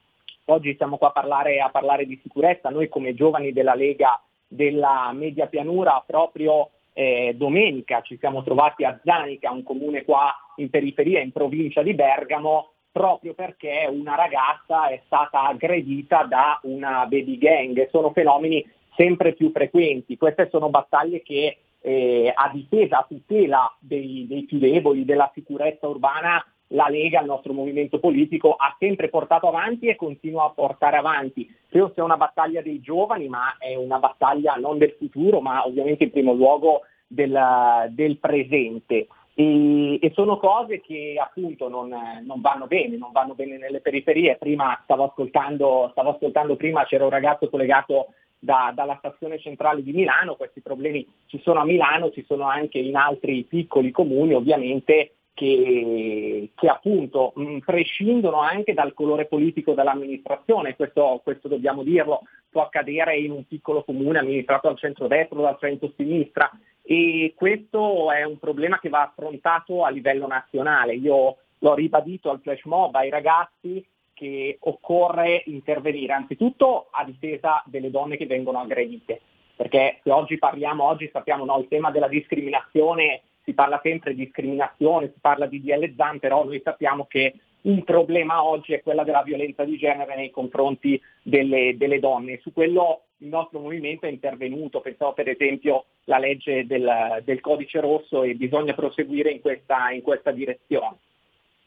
oggi siamo qua a parlare, a parlare di sicurezza, noi come giovani della Lega della Media Pianura proprio eh, domenica ci siamo trovati a Zanica, un comune qua in periferia, in provincia di Bergamo, proprio perché una ragazza è stata aggredita da una baby gang. Sono fenomeni sempre più frequenti. Queste sono battaglie che eh, a difesa, a tutela dei, dei più deboli, della sicurezza urbana, la Lega, il nostro movimento politico, ha sempre portato avanti e continua a portare avanti. Credo sia una battaglia dei giovani, ma è una battaglia non del futuro, ma ovviamente in primo luogo del, del presente. E, e, sono cose che appunto non, non, vanno bene, non vanno bene nelle periferie. Prima stavo ascoltando, stavo ascoltando prima, c'era un ragazzo collegato da, dalla stazione centrale di Milano, questi problemi ci sono a Milano, ci sono anche in altri piccoli comuni ovviamente che, che appunto mh, prescindono anche dal colore politico dell'amministrazione, questo, questo dobbiamo dirlo, può accadere in un piccolo comune amministrato dal centro-destra o dal centro-sinistra e questo è un problema che va affrontato a livello nazionale. Io l'ho ribadito al flash mob ai ragazzi che occorre intervenire anzitutto a difesa delle donne che vengono aggredite, perché se oggi parliamo, oggi sappiamo no, il tema della discriminazione, si parla sempre di discriminazione, si parla di DL ZAN, però noi sappiamo che un problema oggi è quella della violenza di genere nei confronti delle, delle donne. Su quello il nostro movimento è intervenuto, pensavo per esempio alla legge del, del, codice rosso e bisogna proseguire in questa, in questa direzione.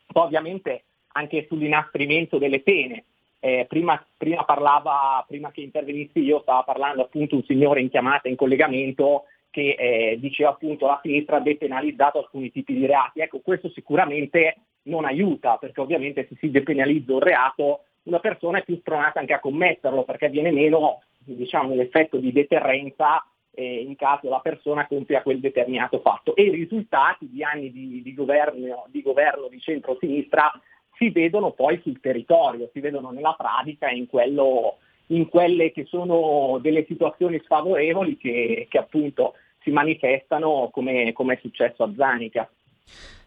Poi ovviamente anche sull'inasprimento delle pene. Eh, prima, prima, parlava, prima che intervenissi io stava parlando appunto un signore in chiamata, in collegamento, che eh, diceva appunto la sinistra ha depenalizzato alcuni tipi di reati. Ecco, questo sicuramente non aiuta, perché ovviamente se si depenalizza un reato una persona è più stronata anche a commetterlo, perché viene meno diciamo, l'effetto di deterrenza eh, in caso la persona compia quel determinato fatto. E i risultati di anni di, di governo, di, governo, di centro-sinistra si vedono poi sul territorio, si vedono nella pratica in, quello, in quelle che sono delle situazioni sfavorevoli che, che appunto si manifestano come, come è successo a Zanica.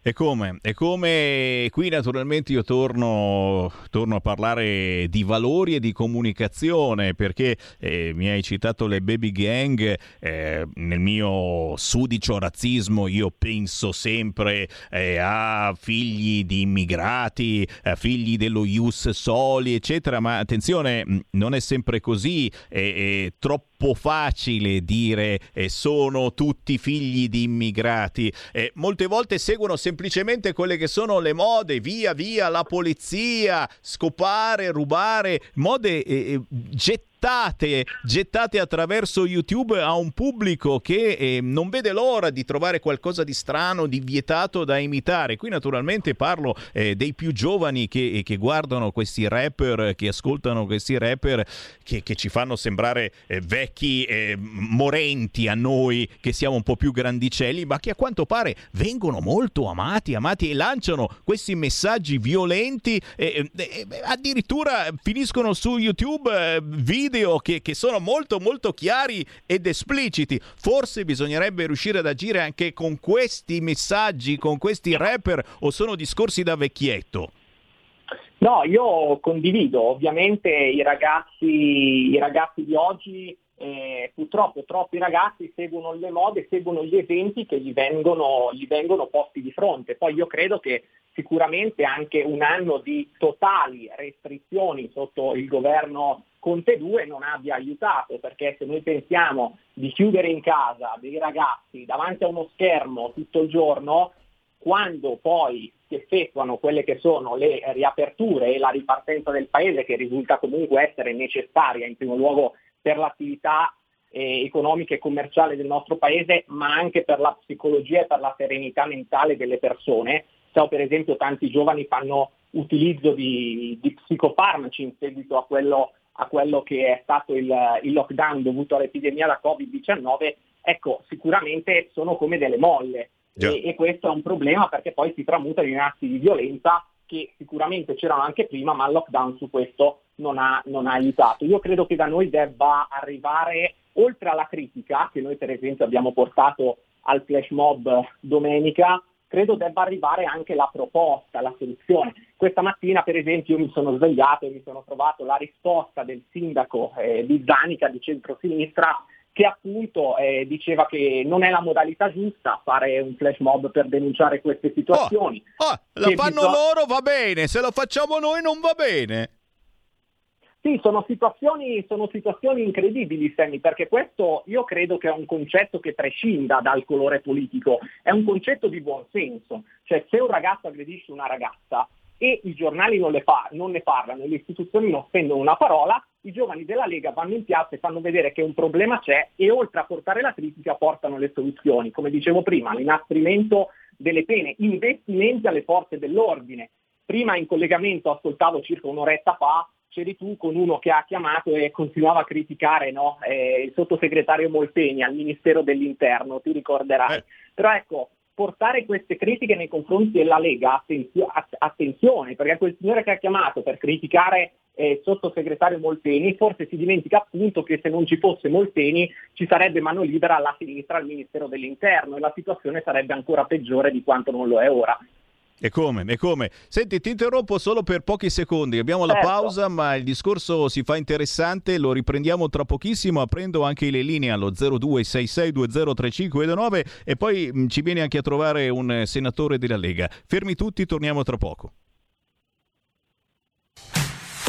E come? E come qui naturalmente io torno, torno, a parlare di valori e di comunicazione perché eh, mi hai citato le baby gang, eh, nel mio sudicio razzismo io penso sempre eh, a figli di immigrati, a figli dello Ius Soli eccetera, ma attenzione non è sempre così, è, è troppo facile dire eh, sono tutti figli di immigrati, eh, molte volte seguono sempre semplicemente quelle che sono le mode, via via la polizia, scopare, rubare, mode eh, eh gettate gettate, gettate attraverso YouTube a un pubblico che eh, non vede l'ora di trovare qualcosa di strano, di vietato da imitare. Qui naturalmente parlo eh, dei più giovani che, eh, che, guardano questi rapper, che ascoltano questi rapper che, che ci fanno sembrare eh, vecchi eh, morenti a noi che siamo un po' più grandicelli, ma che a quanto pare vengono molto amati, amati e lanciano questi messaggi violenti e addirittura finiscono su YouTube video video che, che, sono molto molto chiari ed espliciti. Forse bisognerebbe riuscire ad agire anche con questi messaggi, con questi rapper o sono discorsi da vecchietto? No, io condivido, ovviamente i ragazzi, i ragazzi di oggi eh, purtroppo troppi ragazzi seguono le mode, seguono gli eventi che gli vengono, gli vengono, posti di fronte. Poi io credo che sicuramente anche un anno di totali restrizioni sotto il governo Conte 2 non abbia aiutato, perché se noi pensiamo di chiudere in casa dei ragazzi davanti a uno schermo tutto il giorno, quando poi si effettuano quelle che sono le riaperture e la ripartenza del paese, che risulta comunque essere necessaria in primo luogo per l'attività eh, economica e commerciale del nostro paese, ma anche per la psicologia e per la serenità mentale delle persone. So per esempio tanti giovani fanno utilizzo di, di psicofarmaci in seguito a quello a quello che è stato il, il lockdown dovuto all'epidemia da Covid-19, ecco, sicuramente sono come delle molle. E, e, questo è un problema perché poi si tramutano in atti di violenza che sicuramente c'erano anche prima, ma il lockdown su questo non ha, non ha aiutato. Io credo che da noi debba arrivare, oltre alla critica, che noi per esempio abbiamo portato al flash mob domenica, credo debba arrivare anche la proposta, la soluzione. Questa mattina, per esempio, io mi sono svegliato e mi sono trovato la risposta del sindaco eh, di Zanica di centrosinistra che appunto eh, diceva che non è la modalità giusta fare un flash mob per denunciare queste situazioni. Oh, la Che fanno bisog- loro va bene, se lo facciamo noi non va bene. Sì, sono situazioni, sono situazioni incredibili, Sammy, perché questo io credo che è un concetto che prescinda dal colore politico, è un concetto di buonsenso. Cioè se un ragazzo aggredisce una ragazza e i giornali non, fa- non ne parlano le istituzioni non spendono una parola, i giovani della Lega vanno in piazza e fanno vedere che un problema c'è e oltre a portare la critica portano le soluzioni. Come dicevo prima, l'inasprimento delle pene, investimenti alle forze dell'ordine. Prima in collegamento ascoltavo circa un'oretta fa c'eri tu con uno che ha chiamato e continuava a criticare no, eh, il sottosegretario Molteni al Ministero dell'Interno, ti ricorderai. Però ecco, portare queste critiche nei confronti della Lega, attenzio- att- attenzione, perché quel signore che ha chiamato per criticare eh, il sottosegretario Molteni forse si dimentica appunto che se non ci fosse Molteni ci sarebbe mano libera alla sinistra al Ministero dell'Interno e la situazione sarebbe ancora peggiore di quanto non lo è ora. E come? E come? Senti, ti interrompo solo per pochi secondi. Abbiamo la Certo. pausa, ma il discorso si fa interessante. Lo riprendiamo tra pochissimo. Aprendo anche le linee allo 0266203529 e poi mh, ci viene anche a trovare un eh, senatore della Lega. Fermi tutti, torniamo tra poco.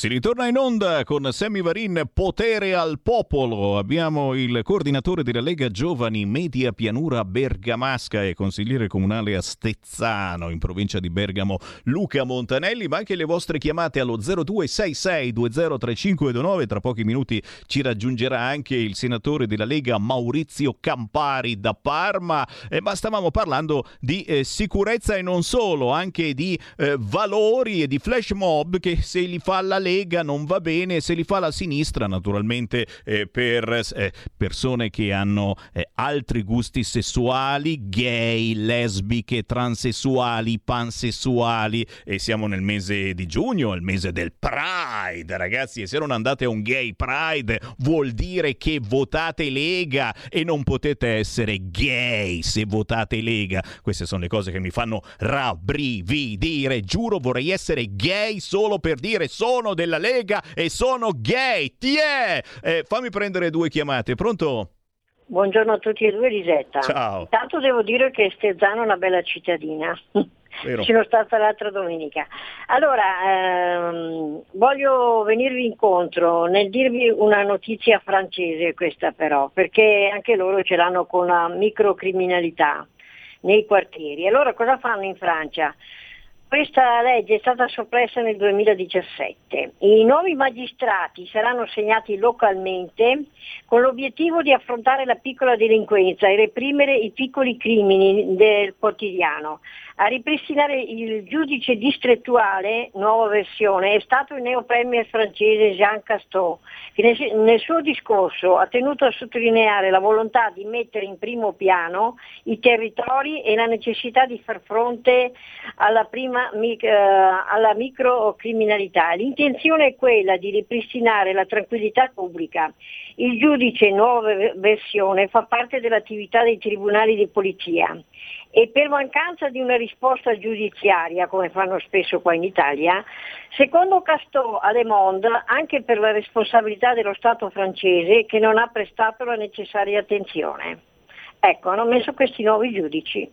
Si ritorna in onda con Sammy Varin, potere al popolo. Abbiamo il coordinatore della Lega Giovani Media Pianura Bergamasca e consigliere comunale a Stezzano in provincia di Bergamo Luca Montanelli, ma anche le vostre chiamate allo 0266203529. Tra pochi minuti ci raggiungerà anche il senatore della Lega Maurizio Campari da Parma. Eh, ma stavamo parlando di eh, sicurezza e non solo, anche di eh, valori e di flash mob che se li fa la Lega non va bene, se li fa la sinistra naturalmente eh, per eh, persone che hanno eh, altri gusti sessuali, gay, lesbiche, transessuali, pansessuali. E siamo nel mese di giugno, il mese del Pride, ragazzi, e se non andate a un gay Pride vuol dire che votate Lega e non potete essere gay se votate Lega. Queste sono le cose che mi fanno rabbrividire, giuro vorrei essere gay solo per dire sono della Lega e sono gay. Ti è! Eh, fammi prendere due chiamate, pronto? Buongiorno a tutti e due, Lisetta. Ciao. Intanto devo dire che Stezzano è una bella cittadina. Vero. Ci sono stata l'altra domenica. Allora, ehm, voglio venirvi incontro nel dirvi una notizia francese questa però, perché anche loro ce l'hanno con la microcriminalità nei quartieri. Allora cosa fanno in Francia? Questa legge è stata soppressa nel 2017. I nuovi magistrati saranno segnati localmente con l'obiettivo di affrontare la piccola delinquenza e reprimere i piccoli crimini del quotidiano. A ripristinare il giudice distrettuale, nuova versione, è stato il neopremier francese Jean Casteau, che nel suo discorso ha tenuto a sottolineare la volontà di mettere in primo piano i territori e la necessità di far fronte alla, prima, mic- eh, alla microcriminalità. L'intenzione è quella di ripristinare la tranquillità pubblica. Il giudice, nuova versione, fa parte dell'attività dei tribunali di polizia e per mancanza di una risposta giudiziaria, come fanno spesso qua in Italia, secondo Castor a Le Monde, anche per la responsabilità dello Stato francese che non ha prestato la necessaria attenzione. Ecco, hanno messo questi nuovi giudici.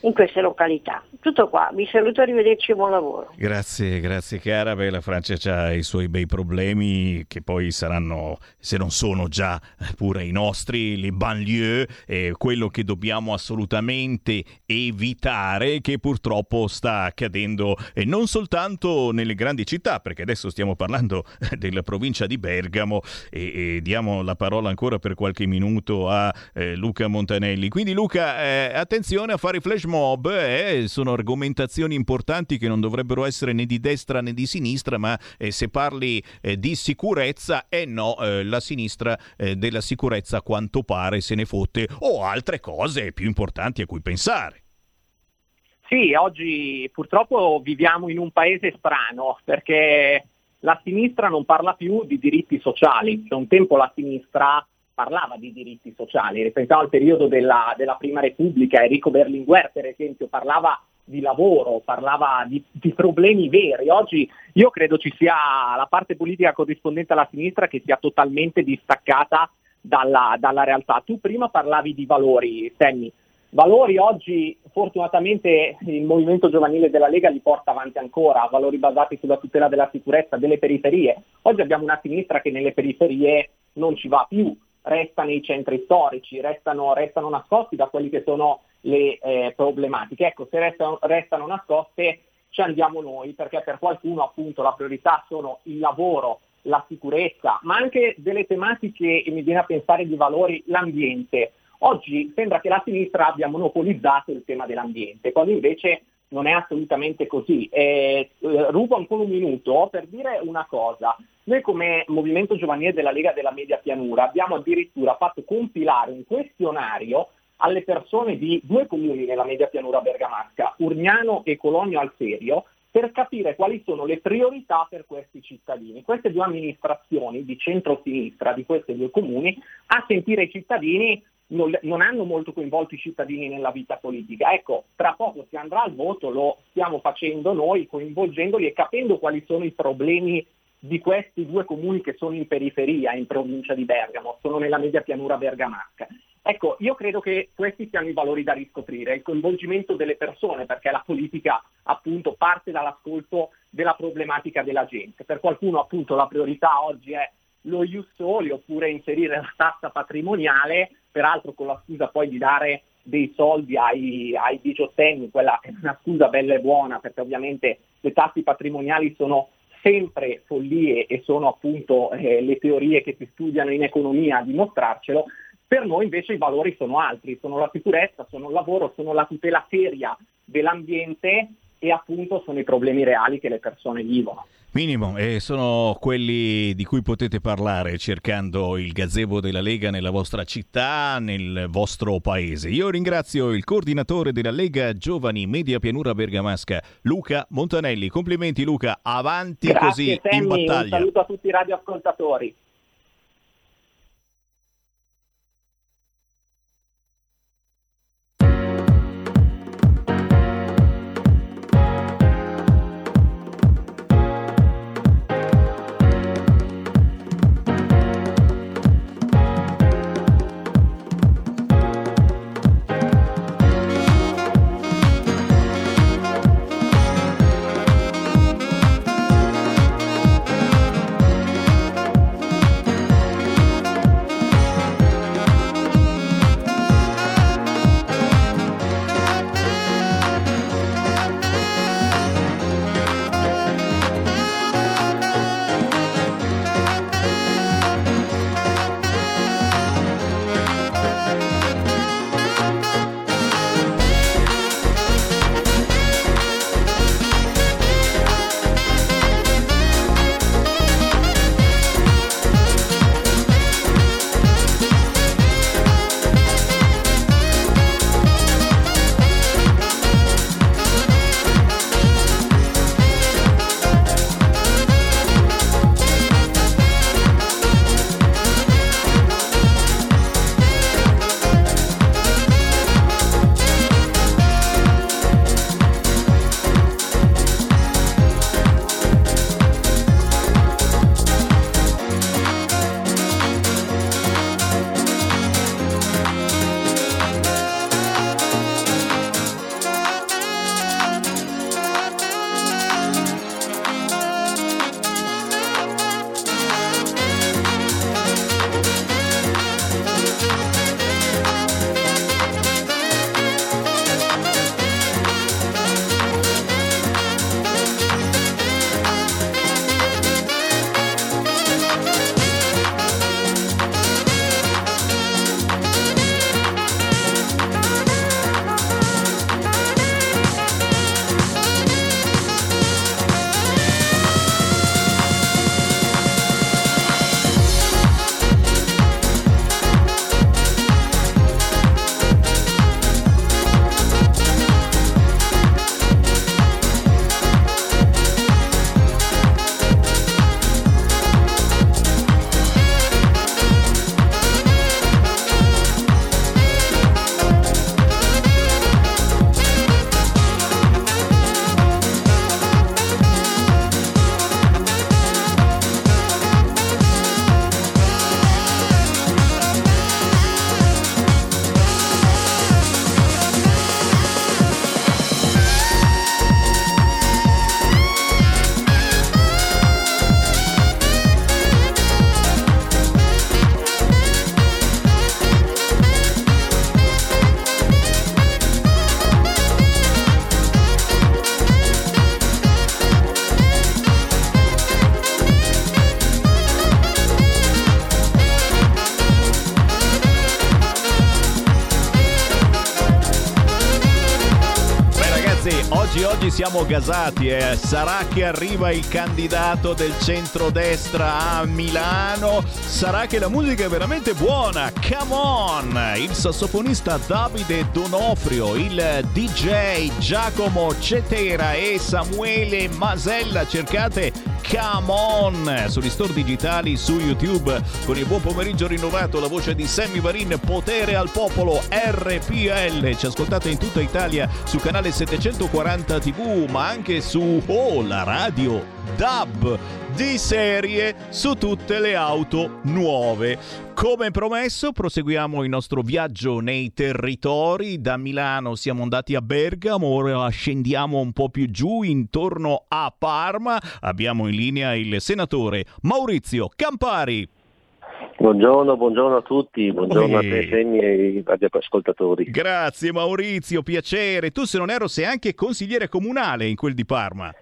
In queste località. Tutto qua, vi saluto, arrivederci e buon lavoro. Grazie, grazie cara. Beh, la Francia ha i suoi bei problemi che poi saranno, se non sono già pure i nostri, le banlieue, eh, quello che dobbiamo assolutamente evitare che purtroppo sta accadendo eh, non soltanto nelle grandi città, perché adesso stiamo parlando della provincia di Bergamo e, e diamo la parola ancora per qualche minuto a eh, Luca Montanelli. Quindi Luca, eh, attenzione a fare i flash mob, eh, sono argomentazioni importanti che non dovrebbero essere né di destra né di sinistra, ma eh, se parli eh, di sicurezza, eh no, eh, la sinistra eh, della sicurezza a quanto pare se ne fotte o altre cose più importanti a cui pensare. Sì, oggi purtroppo viviamo in un paese strano perché la sinistra non parla più di diritti sociali. Cioè, un tempo la sinistra parlava di diritti sociali, ripensiamo al periodo della, della Prima Repubblica, Enrico Berlinguer per esempio parlava di lavoro, parlava di, di, problemi veri. Oggi io credo ci sia la parte politica corrispondente alla sinistra che sia totalmente distaccata dalla, dalla realtà. Tu prima parlavi di valori, Sammy. Valori oggi fortunatamente il movimento giovanile della Lega li porta avanti ancora, valori basati sulla tutela della sicurezza delle periferie. Oggi abbiamo una sinistra che nelle periferie non ci va più, resta nei centri storici, restano, restano nascosti da quelle che sono le eh, problematiche. Ecco, se restano, restano nascoste ci andiamo noi, perché per qualcuno appunto la priorità sono il lavoro, la sicurezza, ma anche delle tematiche, e mi viene a pensare di valori, l'ambiente. Oggi sembra che la sinistra abbia monopolizzato il tema dell'ambiente, quando invece non è assolutamente così. Eh, rubo ancora un minuto per dire una cosa. Noi come Movimento Giovanile della Lega della Media Pianura abbiamo addirittura fatto compilare un questionario alle persone di due comuni nella Media Pianura bergamasca, Urgnano e Colonio Alserio, per capire quali sono le priorità per questi cittadini. Queste due amministrazioni di centro-sinistra di questi due comuni, a sentire i cittadini, non, non, hanno molto coinvolto i cittadini nella vita politica. Ecco, tra poco si andrà al voto, lo stiamo facendo noi, coinvolgendoli e capendo quali sono i problemi di questi due comuni che sono in periferia, in provincia di Bergamo, sono nella media pianura bergamasca. Ecco, io credo che questi siano i valori da riscoprire, il coinvolgimento delle persone, perché la politica appunto parte dall'ascolto della problematica della gente. Per qualcuno appunto la priorità oggi è lo ius soli oppure inserire la tassa patrimoniale, peraltro con la scusa poi di dare dei soldi ai, ai diciottenni, quella è una scusa bella e buona perché ovviamente le tasse patrimoniali sono sempre follie e sono appunto eh, le teorie che si studiano in economia a dimostrarcelo, per noi invece i valori sono altri, sono la sicurezza, sono il lavoro, sono la tutela seria dell'ambiente e appunto sono i problemi reali che le persone vivono. Minimo, e sono quelli di cui potete parlare cercando il gazebo della Lega nella vostra città, nel vostro paese. Io ringrazio il coordinatore della Lega Giovani Media Pianura Bergamasca, Luca Montanelli. Complimenti Luca, avanti Grazie, così Sammy, in battaglia. Un saluto a tutti i radioascoltatori. Siamo gasati. eh. Sarà che arriva il candidato del centrodestra a Milano? Sarà che la musica è veramente buona? Come on! Il sassofonista Davide Donofrio, il DJ Giacomo Cetera e Samuele Masella. Cercate Come on sugli store digitali su YouTube con il buon pomeriggio rinnovato, la voce di Sammy Varin, potere al popolo RPL. Ci ascoltate in tutta Italia su canale 740 TV, ma anche su Oh, la radio DAB di serie su tutte le auto nuove. Come promesso, proseguiamo il nostro viaggio nei territori. Da Milano siamo andati a Bergamo, ora scendiamo un po' più giù intorno a Parma. Abbiamo in linea il senatore Maurizio Campari. Buongiorno, buongiorno a tutti, buongiorno a Ehi. te Semmi e ai radioascoltatori. Grazie Maurizio, piacere. Tu se non ero sei anche consigliere comunale in quel di Parma.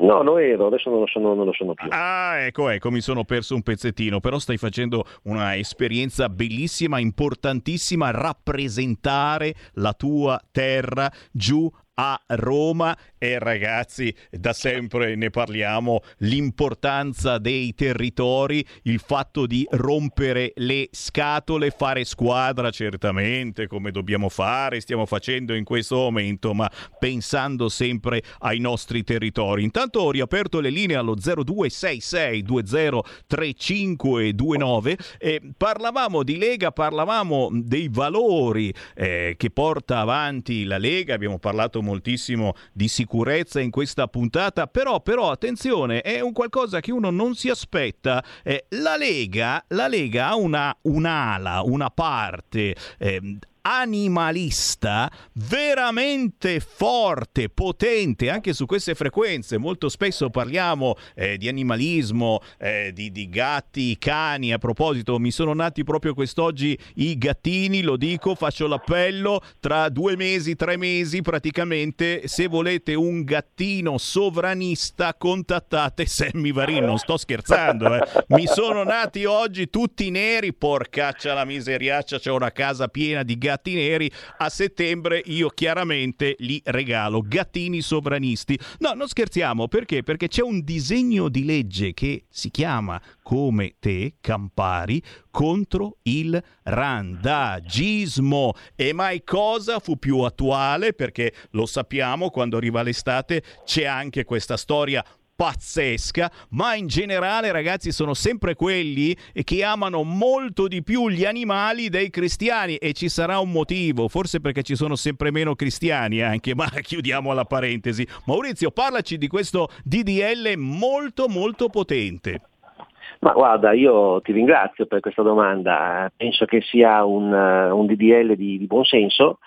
No, lo ero, adesso non lo sono, non lo sono più. Ah, ecco, ecco, mi sono perso un pezzettino, però stai facendo una esperienza bellissima, importantissima, rappresentare la tua terra giù a Roma. E ragazzi da sempre ne parliamo. L'importanza dei territori il fatto di rompere le scatole fare squadra certamente come dobbiamo fare stiamo facendo in questo momento ma pensando sempre ai nostri territori. Intanto ho riaperto le linee allo 0266 203529 e parlavamo di Lega parlavamo dei valori eh, che porta avanti la Lega. Abbiamo parlato moltissimo di sicurezza in questa puntata, però, però attenzione, è un qualcosa che uno non si aspetta. Eh, la, Lega, la Lega ha una, un'ala, una parte. ehm, animalista veramente forte, potente anche su queste frequenze. Molto spesso parliamo eh, di animalismo, eh, di, di gatti, cani. A proposito, mi sono nati proprio quest'oggi i gattini, lo dico, faccio l'appello. Tra due mesi, tre mesi, praticamente, se volete un gattino sovranista, contattate Sammy Varin. Non sto scherzando, eh. Mi sono nati oggi tutti neri, porcaccia la miseriaccia, c'è una casa piena di gatti neri. A settembre io chiaramente li regalo gattini sovranisti. No, non scherziamo, perché? Perché c'è un disegno di legge che si chiama come te, Campari, contro il randagismo. E mai cosa fu più attuale? Perché lo sappiamo, quando arriva l'estate c'è anche questa storia pazzesca, ma in generale ragazzi sono sempre quelli che amano molto di più gli animali dei cristiani e ci sarà un motivo, forse perché ci sono sempre meno cristiani anche, ma chiudiamo la parentesi. Maurizio, parlaci di questo DDL molto molto potente. Ma guarda, io ti ringrazio per questa domanda, Eh, penso che sia un, eh, un DDL di, di buon senso.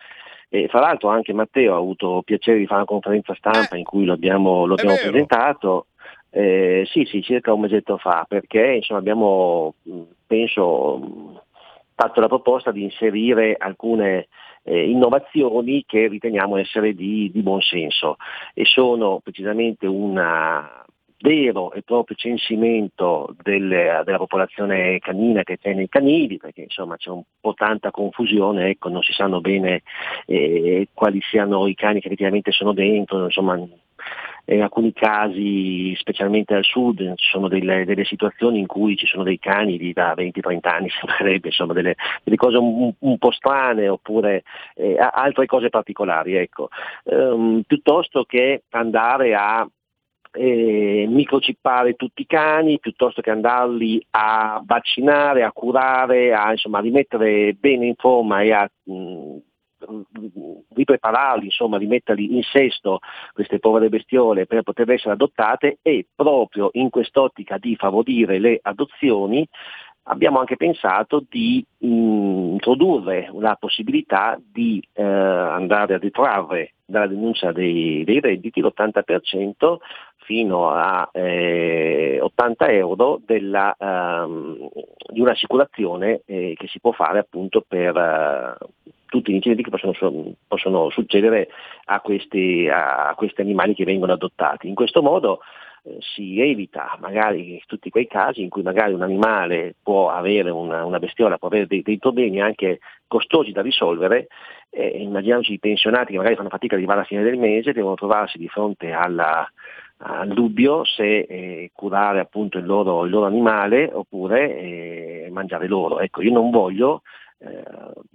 E fra l'altro anche Matteo ha avuto piacere di fare una conferenza stampa in cui lo abbiamo, lo abbiamo presentato. Eh, sì, sì, circa un mesetto fa, perché insomma, abbiamo, penso, fatto la proposta di inserire alcune eh, innovazioni che riteniamo essere di, di buon senso. E sono precisamente una vero e proprio censimento delle- della popolazione canina che tiene i canili, perché insomma c'è un po' tanta confusione, ecco, non si sanno bene eh, quali siano i cani che effettivamente sono dentro, insomma in alcuni casi, specialmente al sud, ci sono delle, delle situazioni in cui ci sono dei cani di da 20-30 anni, sembrerebbe, insomma delle, delle cose un, un po' strane oppure eh, altre cose particolari, ecco. Ehm, piuttosto che andare a eh, microchippare tutti i cani piuttosto che andarli a vaccinare, a curare, a, insomma, rimettere bene in forma e a mh, riprepararli, insomma, rimetterli in sesto queste povere bestiole per poter essere adottate. E proprio in quest'ottica di favorire le adozioni abbiamo anche pensato di mh, introdurre la possibilità di eh, andare a detrarre dalla denuncia dei, dei redditi l'80% fino a eh, 80 euro della, ehm, di un'assicurazione eh, che si può fare appunto per eh, tutti gli incidenti che possono, possono succedere a questi, a questi animali che vengono adottati. In questo modo eh, si evita magari tutti quei casi in cui magari un animale può avere una, una bestiola, può avere dei, dei, problemi anche costosi da risolvere, eh, immaginiamoci i pensionati che magari fanno fatica ad arrivare alla fine del mese, devono trovarsi di fronte alla, al dubbio se eh, curare appunto il loro, il loro animale oppure eh, mangiare loro. Ecco, io non voglio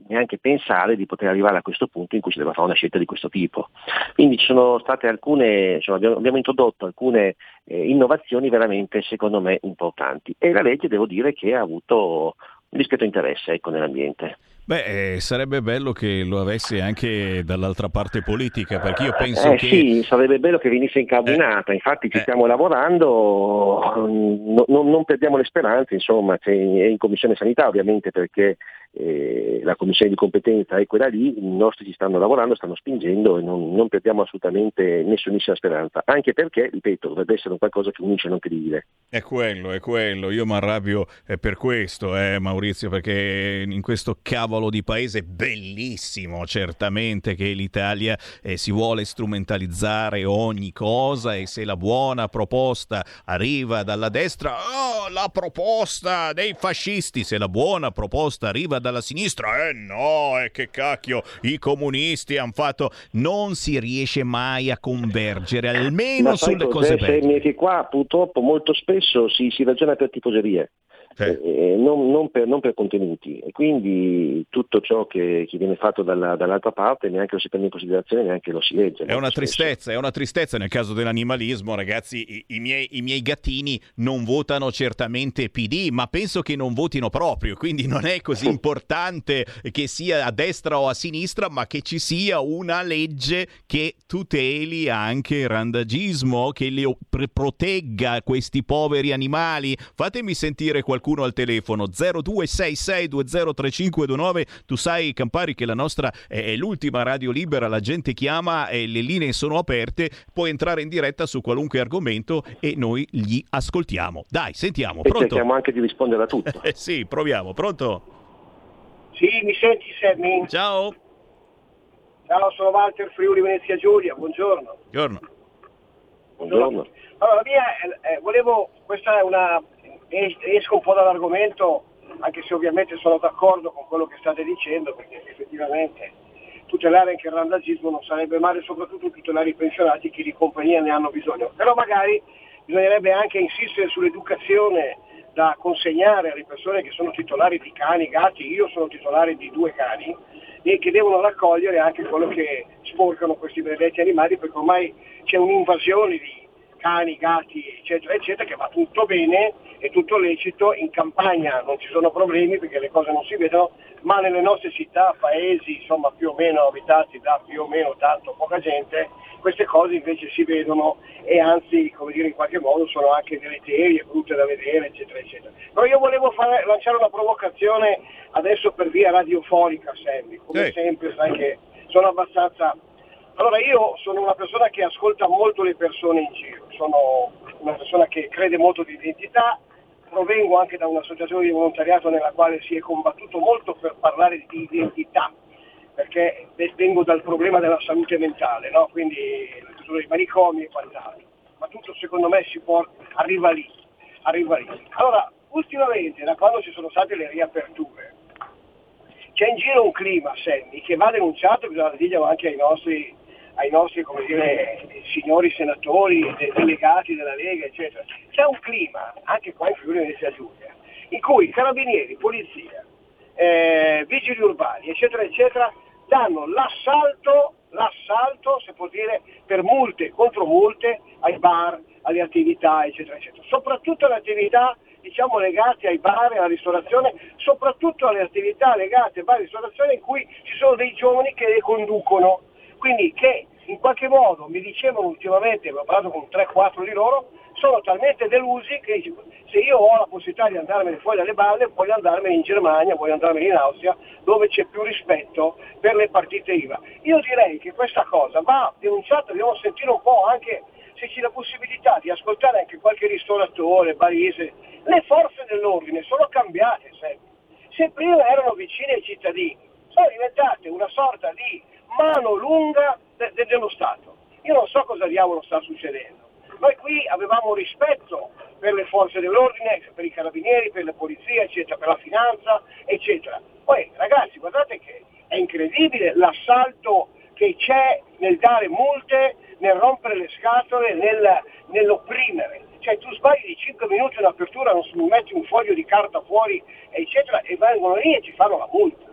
neanche pensare di poter arrivare a questo punto in cui si deve fare una scelta di questo tipo. Quindi ci sono state alcune, insomma, abbiamo, abbiamo, introdotto alcune eh, innovazioni veramente secondo me importanti e la legge devo dire che ha avuto un discreto interesse ecco, nell'ambiente. Beh, eh, sarebbe bello che lo avesse anche dall'altra parte politica, perché io penso eh, che... Sì, sarebbe bello che venisse incardinata, eh, infatti ci stiamo lavorando, no, no, non perdiamo le speranze, insomma, è in Commissione Sanità ovviamente perché eh, la commissione di competenza è quella lì, i nostri ci stanno lavorando, stanno spingendo e non, non perdiamo assolutamente nessunissima speranza, anche perché, ripeto, dovrebbe essere un qualcosa che unisce non che divide. È quello, è quello, io mi arrabbio per questo, eh, Maurizio, perché in questo cavolo di paese bellissimo, certamente che l'Italia eh, si vuole strumentalizzare ogni cosa e se la buona proposta arriva dalla destra, oh, la proposta dei fascisti, se la buona proposta arriva dalla sinistra, eh no, e eh, che cacchio, i comunisti hanno fatto, non si riesce mai a convergere, almeno sulle cose belle. che qua purtroppo molto spesso si, si ragiona per tifoserie. Eh, non, non, per, non, per, contenuti e quindi tutto ciò che, che viene fatto dalla, dall'altra parte neanche lo si prende in considerazione, neanche lo si legge. È una tristezza, è una tristezza nel caso dell'animalismo, ragazzi, i, i, miei, i, miei, gattini non votano certamente PD, ma penso che non votino proprio, quindi non è così importante che sia a destra o a sinistra, ma che ci sia una legge che tuteli anche il randagismo, che li protegga questi poveri animali. Fatemi sentire qualcuno qualcuno al telefono. 0266203529 tu sai Campari che la nostra è l'ultima radio libera la gente chiama e le linee sono aperte puoi entrare in diretta su qualunque argomento e noi gli ascoltiamo. Dai sentiamo e pronto? cerchiamo anche di rispondere a tutto. Eh sì proviamo pronto? sì mi senti Sammy? ciao. Ciao sono Walter Friuli Venezia Giulia buongiorno. Buongiorno. Buongiorno. Allora, mia, eh, volevo, questa è una, esco un po' dall'argomento, anche se ovviamente sono d'accordo con quello che state dicendo, perché effettivamente tutelare anche il randagismo non sarebbe male, soprattutto tutelare i pensionati che di compagnia ne hanno bisogno. Però magari bisognerebbe anche insistere sull'educazione da consegnare alle persone che sono titolari di cani, gatti, io sono titolare di due cani e che devono raccogliere anche quello che sporcano questi benedetti animali perché ormai c'è un'invasione di cani, gatti, eccetera, eccetera, che va tutto bene, è tutto lecito, in campagna non ci sono problemi perché le cose non si vedono, ma nelle nostre città, paesi, insomma più o meno abitati da più o meno tanto poca gente, queste cose invece si vedono e anzi, come dire, in qualche modo sono anche deleterie, brutte da vedere, eccetera, eccetera. Però io volevo fare, lanciare una provocazione adesso per via radiofonica, Sammy, come sì. sempre, sai che sono abbastanza allora io sono una persona che ascolta molto le persone in giro, sono una persona che crede molto di identità, provengo anche da un'associazione di volontariato nella quale si è combattuto molto per parlare di identità, perché vengo dal problema della salute mentale, no? quindi i manicomi e quant'altro, ma tutto secondo me si può, arriva lì, arriva lì. Allora, ultimamente, da quando ci sono state le riaperture, c'è in giro un clima, Sammy, che va denunciato, bisogna dirlo anche ai nostri ai nostri dire, signori senatori, delegati della Lega, eccetera. C'è un clima, anche qua in Friuli Venezia Giulia, in cui carabinieri, polizia, eh, vigili urbani, eccetera, eccetera, danno l'assalto, l'assalto, se può dire, per multe, contro multe, ai bar, alle attività, eccetera, eccetera. Soprattutto alle attività diciamo, legate ai bar e alla ristorazione, soprattutto alle attività legate ai bar e ristorazione in cui ci sono dei giovani che le conducono quindi che in qualche modo mi dicevano ultimamente, ho parlato con 3-4 di loro, sono talmente delusi che se io ho la possibilità di andarmene fuori dalle balle, voglio andarmene in Germania, voglio andarmene in Austria, dove c'è più rispetto per le partite IVA. Io direi che questa cosa va denunciata, dobbiamo sentire un po' anche se c'è la possibilità di ascoltare anche qualche ristoratore, barese, le forze dell'ordine sono cambiate sempre. Se prima erano vicine ai cittadini, sono diventate una sorta di mano lunga de- de- dello Stato. Io non so cosa diavolo sta succedendo. Noi qui avevamo rispetto per le forze dell'ordine, per i carabinieri, per le polizie, eccetera, per la finanza, eccetera. Poi ragazzi, guardate che è incredibile l'assalto che c'è nel dare multe, nel rompere le scatole, nel, nell'opprimere. Cioè tu sbagli di 5 minuti un'apertura, non metti un foglio di carta fuori, eccetera, e vengono lì e ci fanno la multa.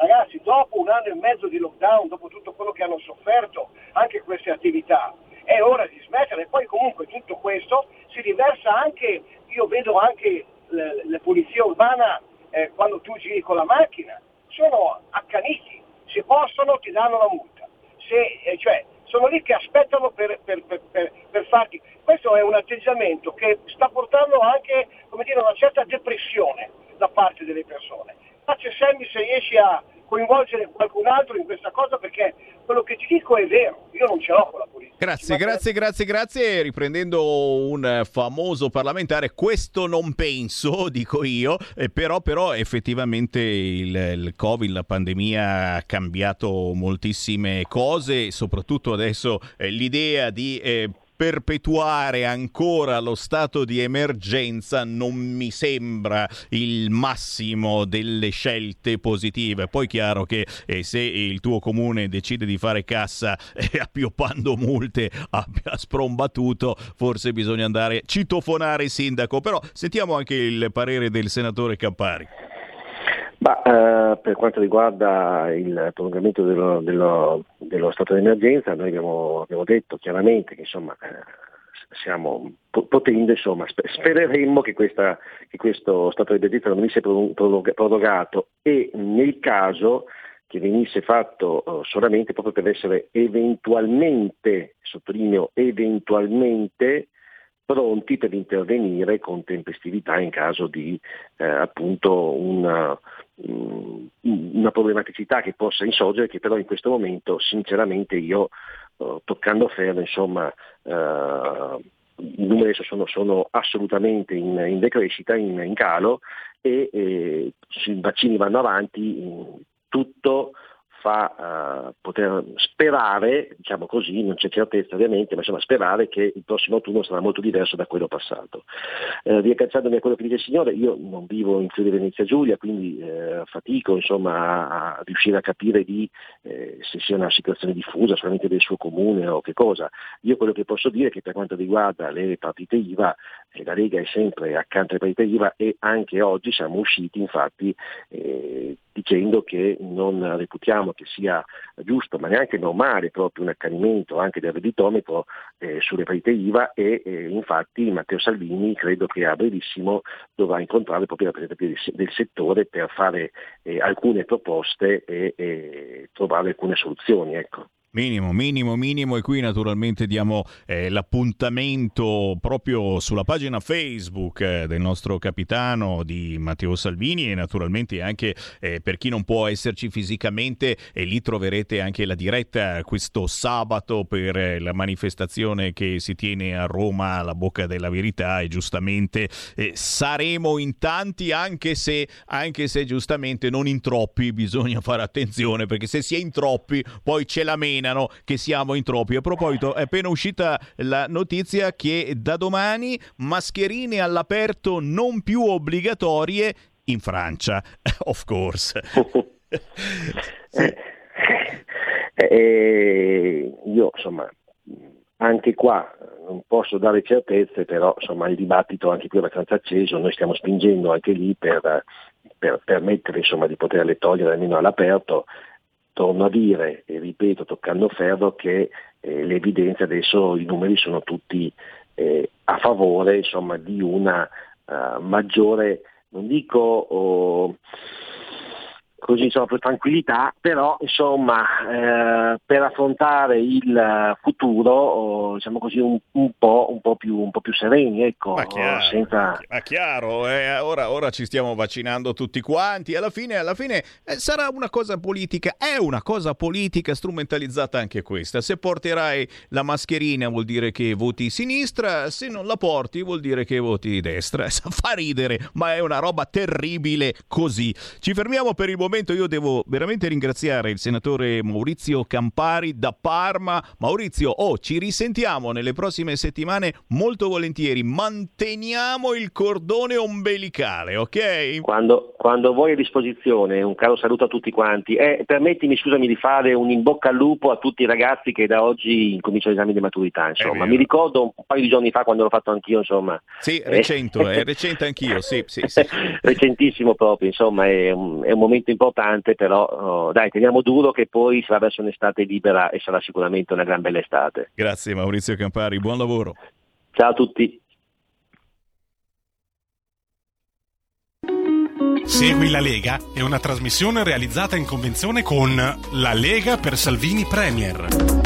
Ragazzi, dopo un anno e mezzo di lockdown, dopo tutto quello che hanno sofferto anche queste attività, è ora di smettere. E poi comunque tutto questo si riversa anche, io vedo anche le, le polizie urbana eh, quando tu giri con la macchina, sono accaniti, se possono ti danno la multa. Se, eh, cioè, sono lì che aspettano per, per, per, per, farti. Questo è un atteggiamento che sta portando anche dire, una certa depressione da parte delle persone. Faccio Sammy se riesci a coinvolgere qualcun altro in questa cosa perché quello che ti dico è vero, io non ce l'ho con la politica. Grazie, grazie, grazie, grazie. Riprendendo un famoso parlamentare, questo non penso, dico io, eh, però, però effettivamente il, il Covid, la pandemia ha cambiato moltissime cose, soprattutto adesso eh, l'idea di... Eh, perpetuare ancora lo stato di emergenza non mi sembra il massimo delle scelte positive. Poi chiaro che eh, se il tuo comune decide di fare cassa eh, appioppando multe abbia sprombattuto, forse bisogna andare citofonare il sindaco. Però sentiamo anche il parere del senatore Campari. Ma, eh, per quanto riguarda il prolungamento dello, dello, dello stato di emergenza, noi abbiamo, abbiamo detto chiaramente che insomma, eh, stiamo potendo, insomma, spereremmo che, questa, che, questo stato di emergenza non venisse prorogato e nel caso che venisse fatto uh, solamente proprio per essere eventualmente, sottolineo eventualmente, pronti per intervenire con tempestività in caso di eh, appunto una, una, problematicità che possa insorgere, che però in questo momento sinceramente io uh, toccando ferro insomma uh, i numeri adesso sono, sono assolutamente in, in decrescita, in, in, calo e, e i vaccini vanno avanti, tutto fa uh, poter sperare, diciamo così, non c'è certezza ovviamente, ma insomma sperare che il prossimo autunno sarà molto diverso da quello passato. Eh, riagganciandomi a quello che dice il Signore, io non vivo in Friuli Venezia Giulia, quindi eh, fatico insomma, a, a, riuscire a capire di, eh, se sia una situazione diffusa solamente del suo comune o che cosa. Io quello che posso dire è che per quanto riguarda le partite IVA, eh, la Lega è sempre accanto alle partite IVA e anche oggi siamo usciti infatti eh, dicendo che non reputiamo che sia giusto, ma neanche normale proprio un accanimento anche del redditometro eh, sulle partite IVA e eh, infatti Matteo Salvini credo che a brevissimo dovrà incontrare proprio i rappresentanti del, settore per fare eh, alcune proposte e, e trovare alcune soluzioni. Ecco. Minimo, minimo, minimo. E qui naturalmente diamo eh, l'appuntamento proprio sulla pagina Facebook eh, del nostro capitano di Matteo Salvini. E naturalmente anche eh, per chi non può esserci fisicamente e lì troverete anche la diretta questo sabato per eh, la manifestazione che si tiene a Roma alla Bocca della Verità. E giustamente eh, saremo in tanti anche se, anche se giustamente non in troppi. Bisogna fare attenzione perché se si è in troppi poi c'è la meno menano che siamo in troppi. A proposito, è appena uscita la notizia che da domani mascherine all'aperto non più obbligatorie in Francia, of course. eh, eh, io insomma anche qua non posso dare certezze, però insomma il dibattito anche qui è abbastanza acceso, noi stiamo spingendo anche lì per, per permettere insomma, di poterle togliere almeno all'aperto torno a dire e ripeto toccando ferro che eh, evidenze adesso, i numeri sono tutti eh, a favore insomma, di una uh, maggiore, non dico oh, così insomma, per tranquillità, però insomma, eh, per affrontare il futuro oh, diciamo così, un, un, po', un, po più, un, po', più, sereni. Ecco, ma chiaro, senza... ma chiaro eh, ora, ora, ci stiamo vaccinando tutti quanti, alla fine, alla fine eh, sarà una cosa politica, è una cosa politica strumentalizzata anche questa. Se porterai la mascherina vuol dire che voti sinistra, se non la porti vuol dire che voti destra. Fa ridere, ma è una roba terribile così. Ci fermiamo per il momento momento io devo veramente ringraziare il senatore Maurizio Campari da Parma. Maurizio, oh, ci risentiamo nelle prossime settimane molto volentieri. Manteniamo il cordone ombelicale, ok? Quando, quando vuoi a disposizione, un caro saluto a tutti quanti. E permettimi, scusami, di fare un in bocca al lupo a tutti i ragazzi che da oggi incominciano l'esame di maturità. Insomma, mi ricordo un paio di giorni fa quando l'ho fatto anch'io, insomma. Sì, recento, è recente anch'io, sì, sì, sì. Recentissimo proprio, insomma, è un, è un momento importante, però oh, dai, teniamo duro che poi va verso un'estate libera e sarà sicuramente una gran bella estate. Grazie Maurizio Campari, buon lavoro. Ciao a tutti. Segui la Lega è una trasmissione realizzata in convenzione con La Lega per Salvini Premier.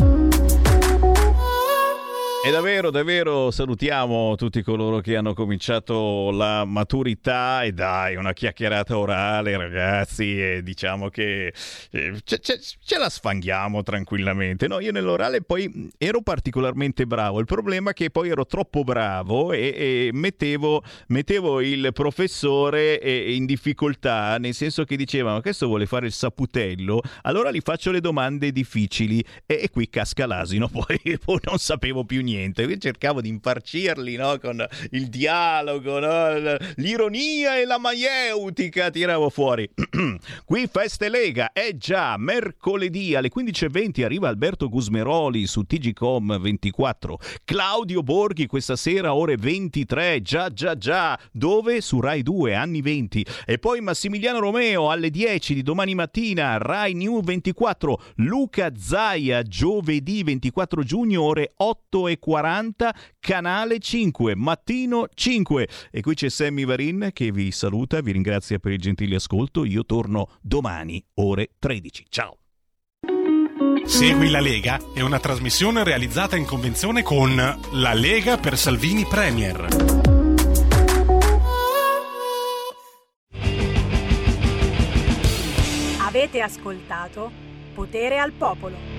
E davvero, davvero salutiamo tutti coloro che hanno cominciato la maturità e dai, una chiacchierata orale ragazzi e diciamo che eh, ce, ce- ce la sfanghiamo tranquillamente. No, io nell'orale poi ero particolarmente bravo, il problema è che poi ero troppo bravo e, e mettevo, mettevo il professore eh, in difficoltà, nel senso che diceva ma questo vuole fare il saputello, allora gli faccio le domande difficili e, e qui casca l'asino, poi, poi non sapevo più niente niente. Io cercavo di imparcirli no? con il dialogo, no? l'ironia e la maieutica tiravo fuori. Qui Feste Lega è già mercoledì alle 15.20 arriva Alberto Gusmeroli su TGCom 24. Claudio Borghi questa sera ore 23, già già già, dove? Su Rai 2 anni 20. E poi Massimiliano Romeo alle 10 di domani mattina Rai New 24. Luca Zaia giovedì 24 giugno ore 8 e 40, canale 5, mattino 5. E qui c'è Sammy Varin che vi saluta, vi ringrazia per il gentile ascolto. Io torno domani, ore 13. Ciao. Segui la Lega è una trasmissione realizzata in convenzione con La Lega per Salvini Premier. Avete ascoltato Potere al Popolo.